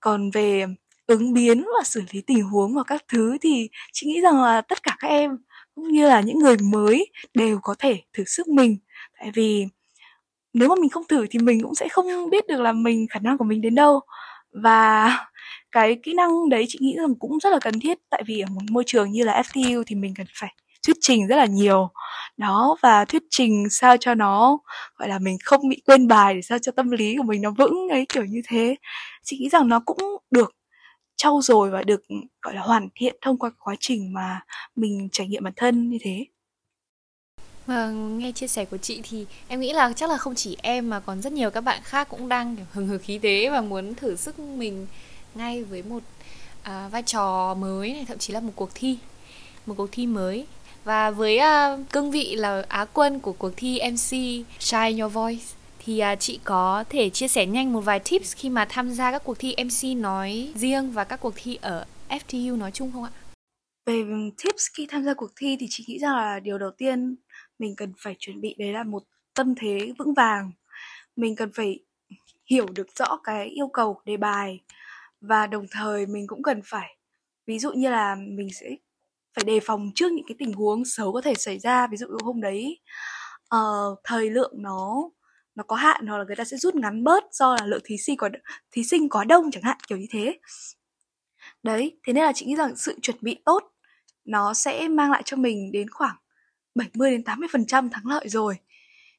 Còn về ứng biến và xử lý tình huống và các thứ thì chị nghĩ rằng là tất cả các em cũng như là những người mới đều có thể thử sức mình. Tại vì nếu mà mình không thử thì mình cũng sẽ không biết được là mình, khả năng của mình đến đâu. Và cái kỹ năng đấy chị nghĩ rằng cũng rất là cần thiết, tại vì ở một môi trường như là FTU thì mình cần phải thuyết trình rất là nhiều. Đó, và thuyết trình sao cho nó, gọi là, mình không bị quên bài để sao cho tâm lý của mình nó vững, ấy, kiểu như thế. Chị nghĩ rằng nó cũng được trau dồi và được, gọi là, hoàn thiện thông qua quá trình mà mình trải nghiệm bản thân như thế. Vâng, nghe chia sẻ của chị thì em nghĩ là chắc là không chỉ em mà còn rất nhiều các bạn khác cũng đang kiểu hừng hực khí thế và muốn thử sức mình ngay với một à, vai trò mới này, thậm chí là một cuộc thi, một cuộc thi mới. Và với à, cương vị là á quân của cuộc thi MC Shine Your Voice thì à, chị có thể chia sẻ nhanh một vài tips khi mà tham gia các cuộc thi MC nói riêng và các cuộc thi ở FTU nói chung không ạ? Về ừ, tips khi tham gia cuộc thi thì chị nghĩ rằng là điều đầu tiên mình cần phải chuẩn bị đấy là một tâm thế vững vàng. Mình cần phải hiểu được rõ cái yêu cầu đề bài và đồng thời mình cũng cần phải ví dụ như là mình sẽ phải đề phòng trước những cái tình huống xấu có thể xảy ra ví dụ hôm đấy uh, thời lượng nó nó có hạn hoặc là người ta sẽ rút ngắn bớt do là lượng thí sinh có thí sinh quá đông chẳng hạn kiểu như thế. Đấy thế nên là chị nghĩ rằng sự chuẩn bị tốt nó sẽ mang lại cho mình đến khoảng 70 đến 80% thắng lợi rồi.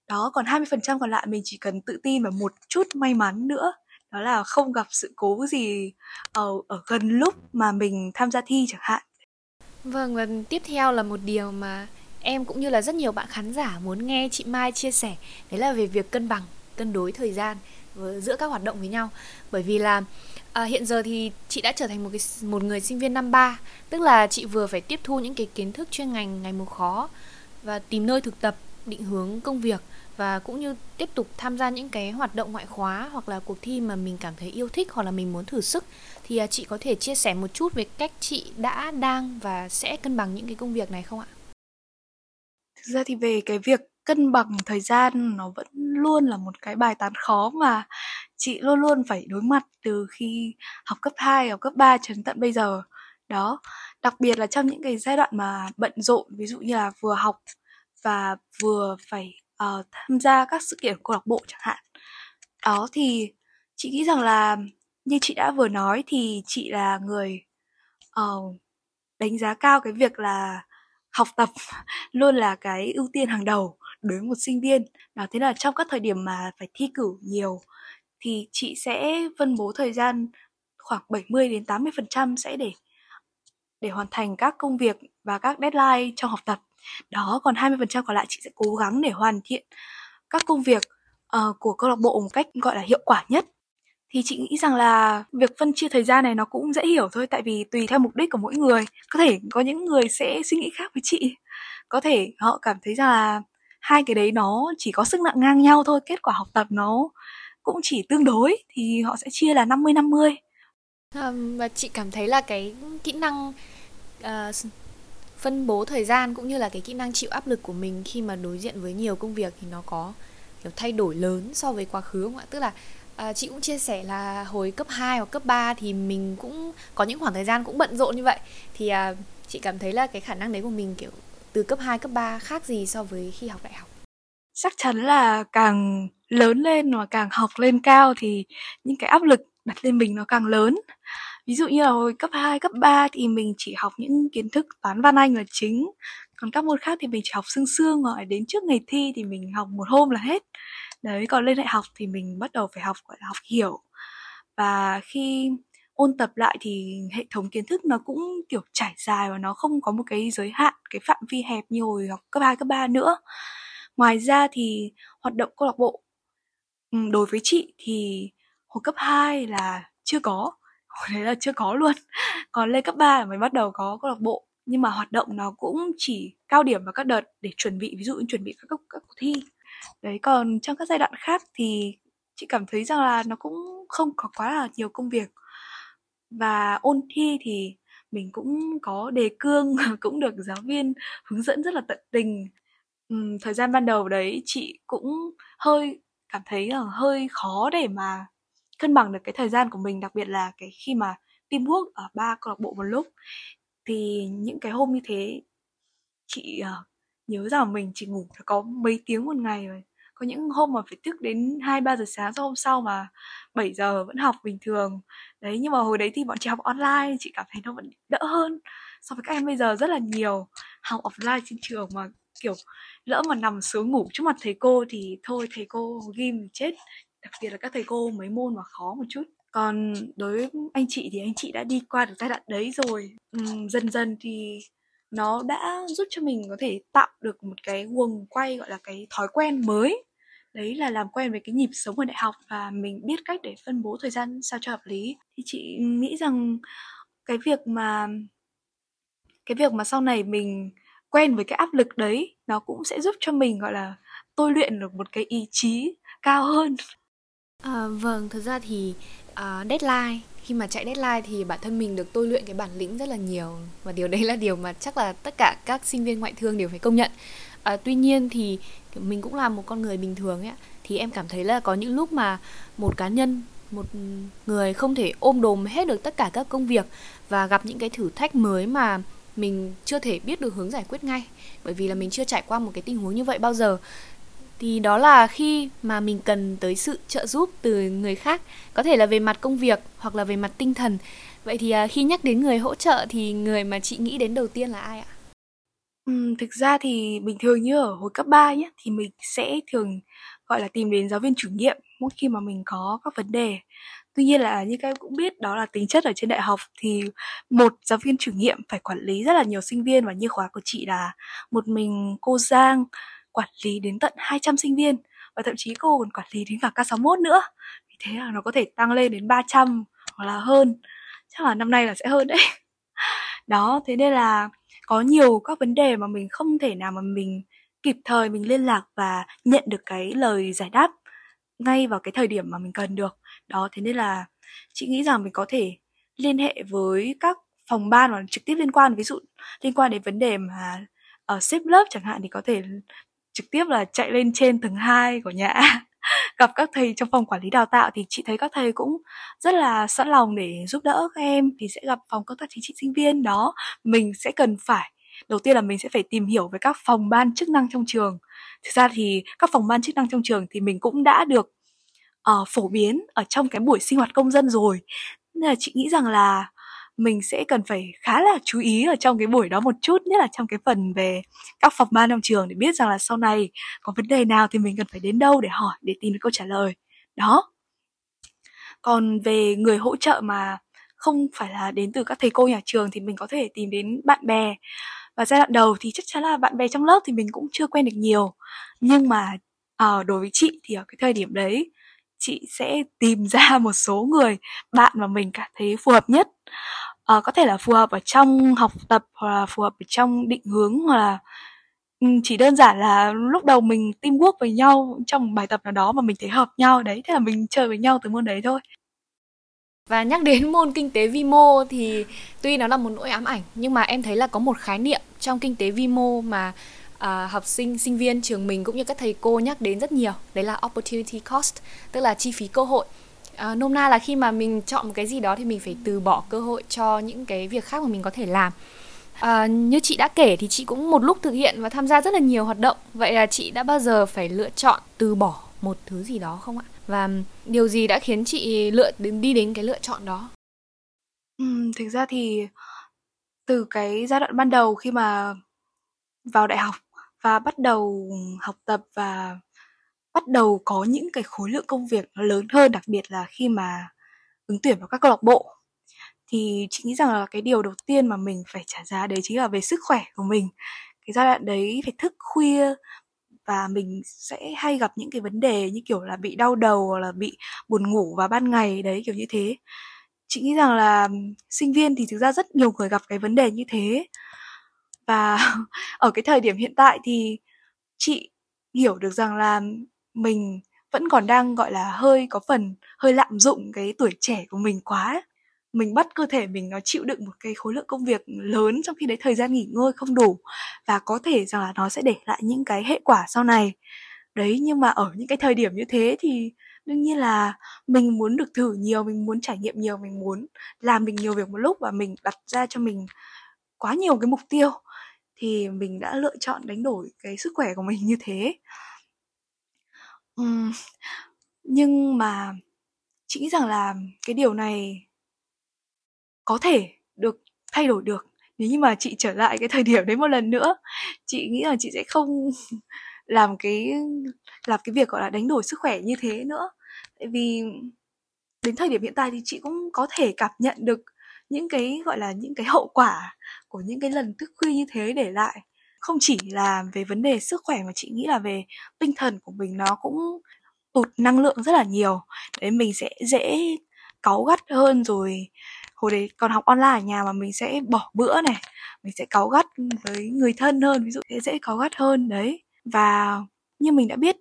Đó, còn 20% còn lại mình chỉ cần tự tin và một chút may mắn nữa. Đó là không gặp sự cố gì ở, ở gần lúc mà mình tham gia thi chẳng hạn. Vâng, và tiếp theo là một điều mà em cũng như là rất nhiều bạn khán giả muốn nghe chị Mai chia sẻ. Đấy là về việc cân bằng, cân đối thời gian ờ, giữa các hoạt động với nhau. Bởi vì là à, hiện giờ thì chị đã trở thành một cái một người sinh viên năm ba tức là chị vừa phải tiếp thu những cái kiến thức chuyên ngành ngày một khó và tìm nơi thực tập định hướng công việc và cũng như tiếp tục tham gia những cái hoạt động ngoại khóa hoặc là cuộc thi mà mình cảm thấy yêu thích hoặc là mình muốn thử sức thì à, chị có thể chia sẻ một chút về cách chị đã đang và sẽ cân bằng những cái công việc này không ạ? Thực ra thì về cái việc cân bằng thời gian nó vẫn luôn là một cái bài toán khó mà chị luôn luôn phải đối mặt từ khi học cấp 2, học cấp 3 cho đến tận bây giờ. Đó, đặc biệt là trong những cái giai đoạn mà bận rộn ví dụ như là vừa học và vừa phải uh, tham gia các sự kiện câu lạc bộ chẳng hạn đó thì chị nghĩ rằng là như chị đã vừa nói thì chị là người uh, đánh giá cao cái việc là học tập luôn là cái ưu tiên hàng đầu đối với một sinh viên đó thế là trong các thời điểm mà phải thi cử nhiều thì chị sẽ phân bố thời gian khoảng 70 đến 80% sẽ để để hoàn thành các công việc và các deadline trong học tập. Đó, còn 20% còn lại chị sẽ cố gắng để hoàn thiện các công việc uh, của câu lạc bộ một cách gọi là hiệu quả nhất. thì chị nghĩ rằng là việc phân chia thời gian này nó cũng dễ hiểu thôi tại vì tùy theo mục đích của mỗi người có thể có những người sẽ suy nghĩ khác với chị có thể họ cảm thấy rằng là hai cái đấy nó chỉ có sức nặng ngang nhau thôi kết quả học tập nó cũng chỉ tương đối thì họ sẽ chia là 50 50 à, và chị cảm thấy là cái kỹ năng uh, phân bố thời gian cũng như là cái kỹ năng chịu áp lực của mình khi mà đối diện với nhiều công việc thì nó có kiểu thay đổi lớn so với quá khứ không ạ? Tức là à, chị cũng chia sẻ là hồi cấp 2 hoặc cấp 3 thì mình cũng có những khoảng thời gian cũng bận rộn như vậy thì à, chị cảm thấy là cái khả năng đấy của mình kiểu từ cấp 2 cấp 3 khác gì so với khi học đại học? Chắc chắn là càng lớn lên và càng học lên cao thì những cái áp lực đặt lên mình nó càng lớn. Ví dụ như là hồi cấp 2, cấp 3 thì mình chỉ học những kiến thức toán văn anh là chính. Còn các môn khác thì mình chỉ học sương sương rồi đến trước ngày thi thì mình học một hôm là hết. Đấy, còn lên đại học thì mình bắt đầu phải học gọi là học hiểu. Và khi ôn tập lại thì hệ thống kiến thức nó cũng kiểu trải dài và nó không có một cái giới hạn, cái phạm vi hẹp như hồi học cấp 2, cấp 3 nữa. Ngoài ra thì hoạt động câu lạc bộ đối với chị thì hồi cấp 2 là chưa có. Hồi đấy là chưa có luôn. Còn lên cấp 3 là mới bắt đầu có câu lạc bộ. Nhưng mà hoạt động nó cũng chỉ cao điểm vào các đợt để chuẩn bị ví dụ như chuẩn bị các, các, các cuộc thi. Đấy còn trong các giai đoạn khác thì chị cảm thấy rằng là nó cũng không có quá là nhiều công việc. Và ôn thi thì mình cũng có đề cương cũng được giáo viên hướng dẫn rất là tận tình thời gian ban đầu đấy chị cũng hơi cảm thấy là hơi khó để mà cân bằng được cái thời gian của mình đặc biệt là cái khi mà teamwork ở ba câu lạc bộ một lúc. Thì những cái hôm như thế chị uh, nhớ rằng mình chỉ ngủ có mấy tiếng một ngày rồi. Có những hôm mà phải thức đến hai ba giờ sáng hôm sau mà 7 giờ vẫn học bình thường. Đấy nhưng mà hồi đấy thì bọn chị học online chị cảm thấy nó vẫn đỡ hơn so với các em bây giờ rất là nhiều. Học offline trên trường mà kiểu lỡ mà nằm xuống ngủ trước mặt thầy cô thì thôi thầy cô ghim chết. Đặc biệt là các thầy cô mấy môn mà khó một chút. Còn đối với anh chị thì anh chị đã đi qua được giai đoạn đấy rồi. Uhm, dần dần thì nó đã giúp cho mình có thể tạo được một cái guồng quay gọi là cái thói quen mới. Đấy là làm quen với cái nhịp sống ở đại học và mình biết cách để phân bố thời gian sao cho hợp lý. Thì chị nghĩ rằng cái việc mà cái việc mà sau này mình quen với cái áp lực đấy nó cũng sẽ giúp cho mình gọi là tôi luyện được một cái ý chí cao hơn. À, vâng thật ra thì uh, deadline khi mà chạy deadline thì bản thân mình được tôi luyện cái bản lĩnh rất là nhiều. Và điều đấy là điều mà chắc là tất cả các sinh viên ngoại thương đều phải công nhận. À, tuy nhiên thì mình cũng là một con người bình thường ấy thì em cảm thấy là có những lúc mà một cá nhân một người không thể ôm đồm hết được tất cả các công việc và gặp những cái thử thách mới mà mình chưa thể biết được hướng giải quyết ngay bởi vì là mình chưa trải qua một cái tình huống như vậy bao giờ. Thì đó là khi mà mình cần tới sự trợ giúp từ người khác có thể là về mặt công việc hoặc là về mặt tinh thần. Vậy thì à, khi nhắc đến người hỗ trợ thì người mà chị nghĩ đến đầu tiên là ai ạ? Ừ, thực ra thì bình thường như ở hồi cấp 3 nhé thì mình sẽ thường gọi là tìm đến giáo viên chủ nhiệm mỗi khi mà mình có các vấn đề tuy nhiên là như các em cũng biết, đó là tính chất ở trên đại học thì một, giáo viên chủ nhiệm phải quản lý rất là nhiều sinh viên và như khóa của chị là một mình cô Giang quản lý đến tận 200 sinh viên và thậm chí cô còn quản lý đến cả K61 nữa. Vì thế là nó có thể tăng lên đến 300 hoặc là hơn. Chắc là năm nay là sẽ hơn đấy. Đó, thế nên là có nhiều các vấn đề mà mình không thể nào mà mình kịp thời mình liên lạc và nhận được cái lời giải đáp ngay vào cái thời điểm mà mình cần được đó, thế nên là chị nghĩ rằng mình có thể liên hệ với các phòng ban mà trực tiếp liên quan. Ví dụ liên quan đến vấn đề mà ờ, ở xếp lớp chẳng hạn thì có thể trực tiếp là chạy lên trên tầng 2 của nhà gặp các thầy trong phòng quản lý đào tạo. Thì chị thấy các thầy cũng rất là sẵn lòng để giúp đỡ các em thì sẽ gặp phòng công tác chính trị sinh viên. Đó, mình sẽ cần phải, đầu tiên là mình sẽ phải tìm hiểu về các phòng ban chức năng trong trường. Thực ra thì các phòng ban chức năng trong trường thì mình cũng đã được uh, phổ biến ở trong cái buổi sinh hoạt công dân rồi. Nên là chị nghĩ rằng là mình sẽ cần phải khá là chú ý ở trong cái buổi đó một chút nhất là trong cái phần về các phòng ban trong trường để biết rằng là sau này có vấn đề nào thì mình cần phải đến đâu để hỏi để tìm được câu trả lời. Đó. Còn về người hỗ trợ mà không phải là đến từ các thầy cô nhà trường thì mình có thể tìm đến bạn bè. Và giai đoạn đầu thì chắc chắn là bạn bè trong lớp thì mình cũng chưa quen được nhiều. Nhưng mà uh, đối với chị thì ở cái thời điểm đấy chị sẽ tìm ra một số người bạn mà mình cảm thấy phù hợp nhất. À, có thể là phù hợp ở trong học tập hoặc là phù hợp ở trong định hướng hoặc là ừ, chỉ đơn giản là lúc đầu mình teamwork với nhau trong một bài tập nào đó mà mình thấy hợp nhau đấy thế là mình chơi với nhau từ môn đấy thôi. Và nhắc đến môn kinh tế vi mô thì tuy nó là một nỗi ám ảnh nhưng mà em thấy là có một khái niệm trong kinh tế vi mô mà à, học sinh sinh viên trường mình cũng như các thầy cô nhắc đến rất nhiều. Đấy là opportunity cost tức là chi phí cơ hội. À, nôm na là khi mà mình chọn một cái gì đó thì mình phải từ bỏ cơ hội cho những cái việc khác mà mình có thể làm. À, như chị đã kể thì chị cũng một lúc thực hiện và tham gia rất là nhiều hoạt động. Vậy là chị đã bao giờ phải lựa chọn từ bỏ một thứ gì đó không ạ? Và điều gì đã khiến chị lựa đến đi đến cái lựa chọn đó? Ừ, thực ra thì từ cái giai đoạn ban đầu khi mà vào đại học và bắt đầu học tập và bắt đầu có những cái khối lượng công việc nó lớn hơn, đặc biệt là khi mà ứng tuyển vào các câu lạc bộ. Thì chị nghĩ rằng là cái điều đầu tiên mà mình phải trả giá đấy chính là về sức khỏe của mình. Cái giai đoạn đấy phải thức khuya và mình sẽ hay gặp những cái vấn đề như kiểu là bị đau đầu hoặc là bị buồn ngủ vào ban ngày đấy, kiểu như thế. Chị nghĩ rằng là sinh viên thì thực ra rất nhiều người gặp cái vấn đề như thế và ở cái thời điểm hiện tại thì chị hiểu được rằng là mình vẫn còn đang, gọi là, hơi có phần, hơi lạm dụng cái tuổi trẻ của mình quá mình bắt cơ thể mình nó chịu đựng một cái khối lượng công việc lớn trong khi đấy thời gian nghỉ ngơi không đủ và có thể rằng là nó sẽ để lại những cái hệ quả sau này. Đấy, nhưng mà ở những cái thời điểm như thế thì đương nhiên là mình muốn được thử nhiều, mình muốn trải nghiệm nhiều, mình muốn làm mình nhiều việc một lúc và mình đặt ra cho mình quá nhiều cái mục tiêu thì mình đã lựa chọn đánh đổi cái sức khỏe của mình như thế. Uhm, nhưng mà chị nghĩ rằng là cái điều này có thể được thay đổi được. Nếu như mà chị trở lại cái thời điểm đấy một lần nữa chị nghĩ là chị sẽ không làm cái làm cái việc gọi là đánh đổi sức khỏe như thế nữa. Tại vì đến thời điểm hiện tại thì chị cũng có thể cảm nhận được những cái gọi là những cái hậu quả của những cái lần thức khuya như thế để lại. Không chỉ là về vấn đề sức khỏe mà chị nghĩ là về tinh thần của mình nó cũng tụt năng lượng rất là nhiều. Đấy, mình sẽ dễ cáu gắt hơn rồi hồi đấy còn học online ở nhà mà mình sẽ bỏ bữa này, mình sẽ cáu gắt với người thân hơn, ví dụ sẽ dễ cáu gắt hơn, đấy. Và như mình đã biết,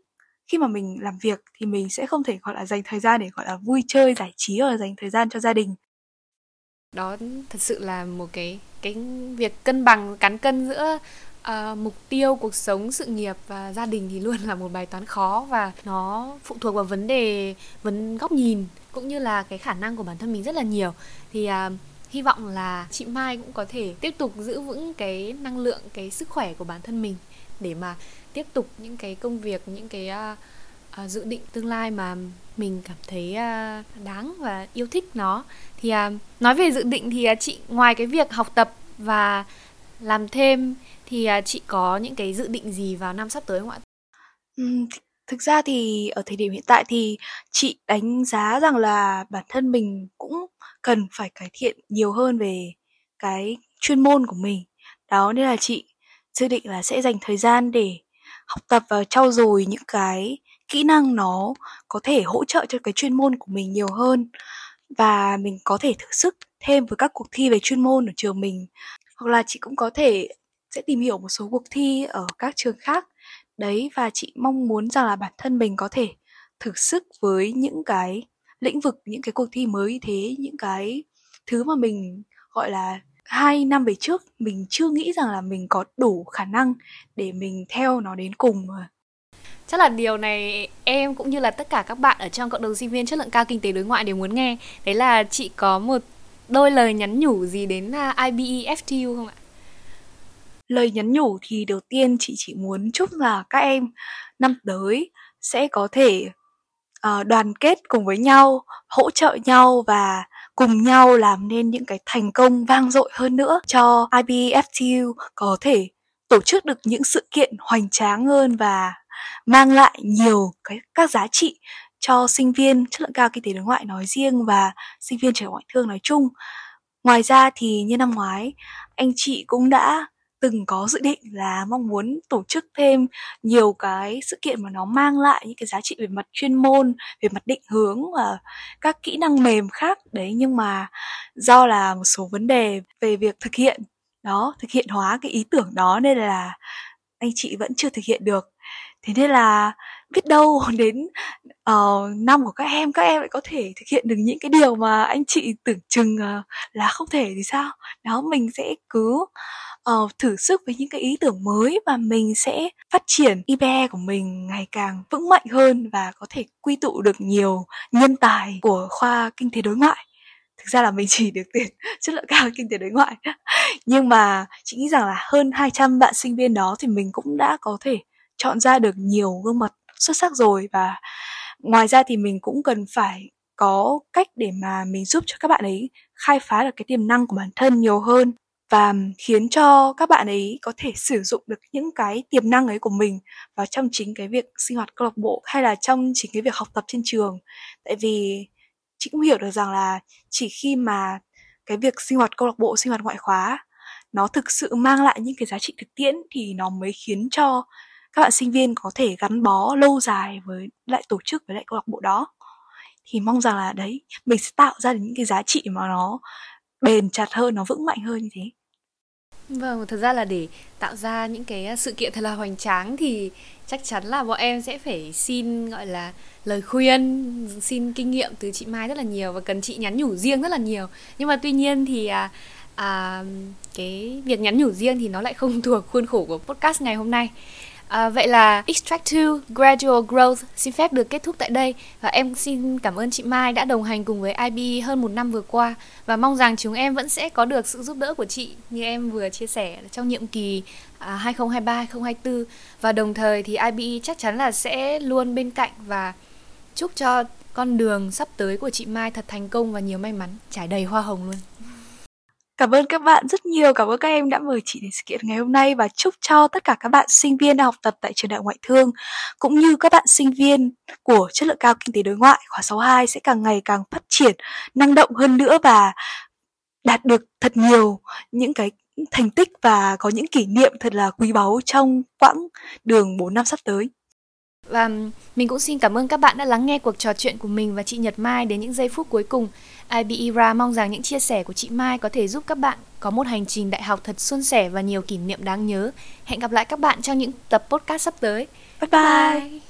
khi mà mình làm việc thì mình sẽ không thể, gọi là, dành thời gian để, gọi là, vui chơi, giải trí, hoặc là dành thời gian cho gia đình. Đó thật sự là một cái cái việc cân bằng cán cân giữa uh, mục tiêu cuộc sống sự nghiệp và gia đình thì luôn là một bài toán khó và nó phụ thuộc vào vấn đề vấn góc nhìn cũng như là cái khả năng của bản thân mình rất là nhiều. Thì uh, hy vọng là chị Mai cũng có thể tiếp tục giữ vững cái năng lượng cái sức khỏe của bản thân mình để mà tiếp tục những cái công việc những cái uh, uh, dự định tương lai mà mình cảm thấy uh, đáng và yêu thích nó thì uh, nói về dự định thì uh, chị ngoài cái việc học tập và làm thêm thì uh, chị có những cái dự định gì vào năm sắp tới không ạ? Thực ra thì ở thời điểm hiện tại thì chị đánh giá rằng là bản thân mình cũng cần phải cải thiện nhiều hơn về cái chuyên môn của mình đó nên là chị dự định là sẽ dành thời gian để học tập và trau dồi những cái kỹ năng nó có thể hỗ trợ cho cái chuyên môn của mình nhiều hơn và mình có thể thử sức thêm với các cuộc thi về chuyên môn ở trường mình. Hoặc là chị cũng có thể sẽ tìm hiểu một số cuộc thi ở các trường khác. Đấy, và chị mong muốn rằng là bản thân mình có thể thử sức với những cái lĩnh vực, những cái cuộc thi mới thế, những cái thứ mà mình, gọi là, hai năm về trước mình chưa nghĩ rằng là mình có đủ khả năng để mình theo nó đến cùng chắc là điều này em cũng như là tất cả các bạn ở trong cộng đồng sinh viên chất lượng cao kinh tế đối ngoại đều muốn nghe đấy là chị có một đôi lời nhắn nhủ gì đến à, ibeftu không ạ? Lời nhắn nhủ thì đầu tiên chị chỉ muốn chúc là các em năm tới sẽ có thể uh, đoàn kết cùng với nhau, hỗ trợ nhau và cùng nhau làm nên những cái thành công vang dội hơn nữa cho IBFTU có thể tổ chức được những sự kiện hoành tráng hơn và mang lại nhiều cái các giá trị cho sinh viên chất lượng cao kinh tế đối ngoại nói riêng và sinh viên trẻ ngoại thương nói chung. Ngoài ra thì như năm ngoái, anh chị cũng đã từng có dự định là mong muốn tổ chức thêm nhiều cái sự kiện mà nó mang lại những cái giá trị về mặt chuyên môn, về mặt định hướng và các kỹ năng mềm khác đấy nhưng mà do là một số vấn đề về việc thực hiện đó, thực hiện hóa cái ý tưởng đó nên là anh chị vẫn chưa thực hiện được. Thế nên là biết đâu đến uh, năm của các em các em lại có thể thực hiện được những cái điều mà anh chị tưởng chừng uh, là không thể thì sao? Đó mình sẽ cứ uh, thử sức với những cái ý tưởng mới và mình sẽ phát triển IBE của mình ngày càng vững mạnh hơn và có thể quy tụ được nhiều nhân tài của khoa kinh tế đối ngoại. Thực ra là mình chỉ được tuyển chất lượng cao kinh tế đối ngoại. Nhưng mà chị nghĩ rằng là hơn 200 bạn sinh viên đó thì mình cũng đã có thể chọn ra được nhiều gương mặt xuất sắc rồi và ngoài ra thì mình cũng cần phải có cách để mà mình giúp cho các bạn ấy khai phá được cái tiềm năng của bản thân nhiều hơn và khiến cho các bạn ấy có thể sử dụng được những cái tiềm năng ấy của mình vào trong chính cái việc sinh hoạt câu lạc bộ hay là trong chính cái việc học tập trên trường. Tại vì chị cũng hiểu được rằng là chỉ khi mà cái việc sinh hoạt câu lạc bộ, sinh hoạt ngoại khóa nó thực sự mang lại những cái giá trị thực tiễn thì nó mới khiến cho các bạn sinh viên có thể gắn bó lâu dài với lại tổ chức với lại câu lạc bộ đó thì mong rằng là đấy mình sẽ tạo ra những cái giá trị mà nó bền chặt hơn nó vững mạnh hơn như thế Vâng, thật ra là để tạo ra những cái à, sự kiện thật là hoành tráng thì chắc chắn là bọn em sẽ phải xin gọi là lời khuyên, xin kinh nghiệm từ chị Mai rất là nhiều và cần chị nhắn nhủ riêng rất là nhiều. Nhưng mà tuy nhiên thì à, à, cái việc nhắn nhủ riêng thì nó lại không thuộc khuôn khổ của podcast ngày hôm nay. À, vậy là Extract 2 Gradual Growth xin phép được kết thúc tại đây và em xin cảm ơn chị Mai đã đồng hành cùng với IB hơn một năm vừa qua và mong rằng chúng em vẫn sẽ có được sự giúp đỡ của chị như em vừa chia sẻ trong nhiệm kỳ à, 2023-2024 và đồng thời thì IB chắc chắn là sẽ luôn bên cạnh và chúc cho con đường sắp tới của chị Mai thật thành công và nhiều may mắn trải đầy hoa hồng luôn. Cảm ơn các bạn rất nhiều, cảm ơn các em đã mời chị đến sự kiện ngày hôm nay và chúc cho tất cả các bạn sinh viên đang học tập tại trường đại ngoại thương cũng như các bạn sinh viên của chất lượng cao kinh tế đối ngoại khóa 62 sẽ càng ngày càng phát triển năng động hơn nữa và đạt được thật nhiều những cái thành tích và có những kỷ niệm thật là quý báu trong quãng đường 4 năm sắp tới. Và mình cũng xin cảm ơn các bạn đã lắng nghe cuộc trò chuyện của mình và chị Nhật Mai đến những giây phút cuối cùng. IBERA mong rằng những chia sẻ của chị Mai có thể giúp các bạn có một hành trình đại học thật suôn sẻ và nhiều kỷ niệm đáng nhớ. Hẹn gặp lại các bạn trong những tập podcast sắp tới. Bye bye! bye.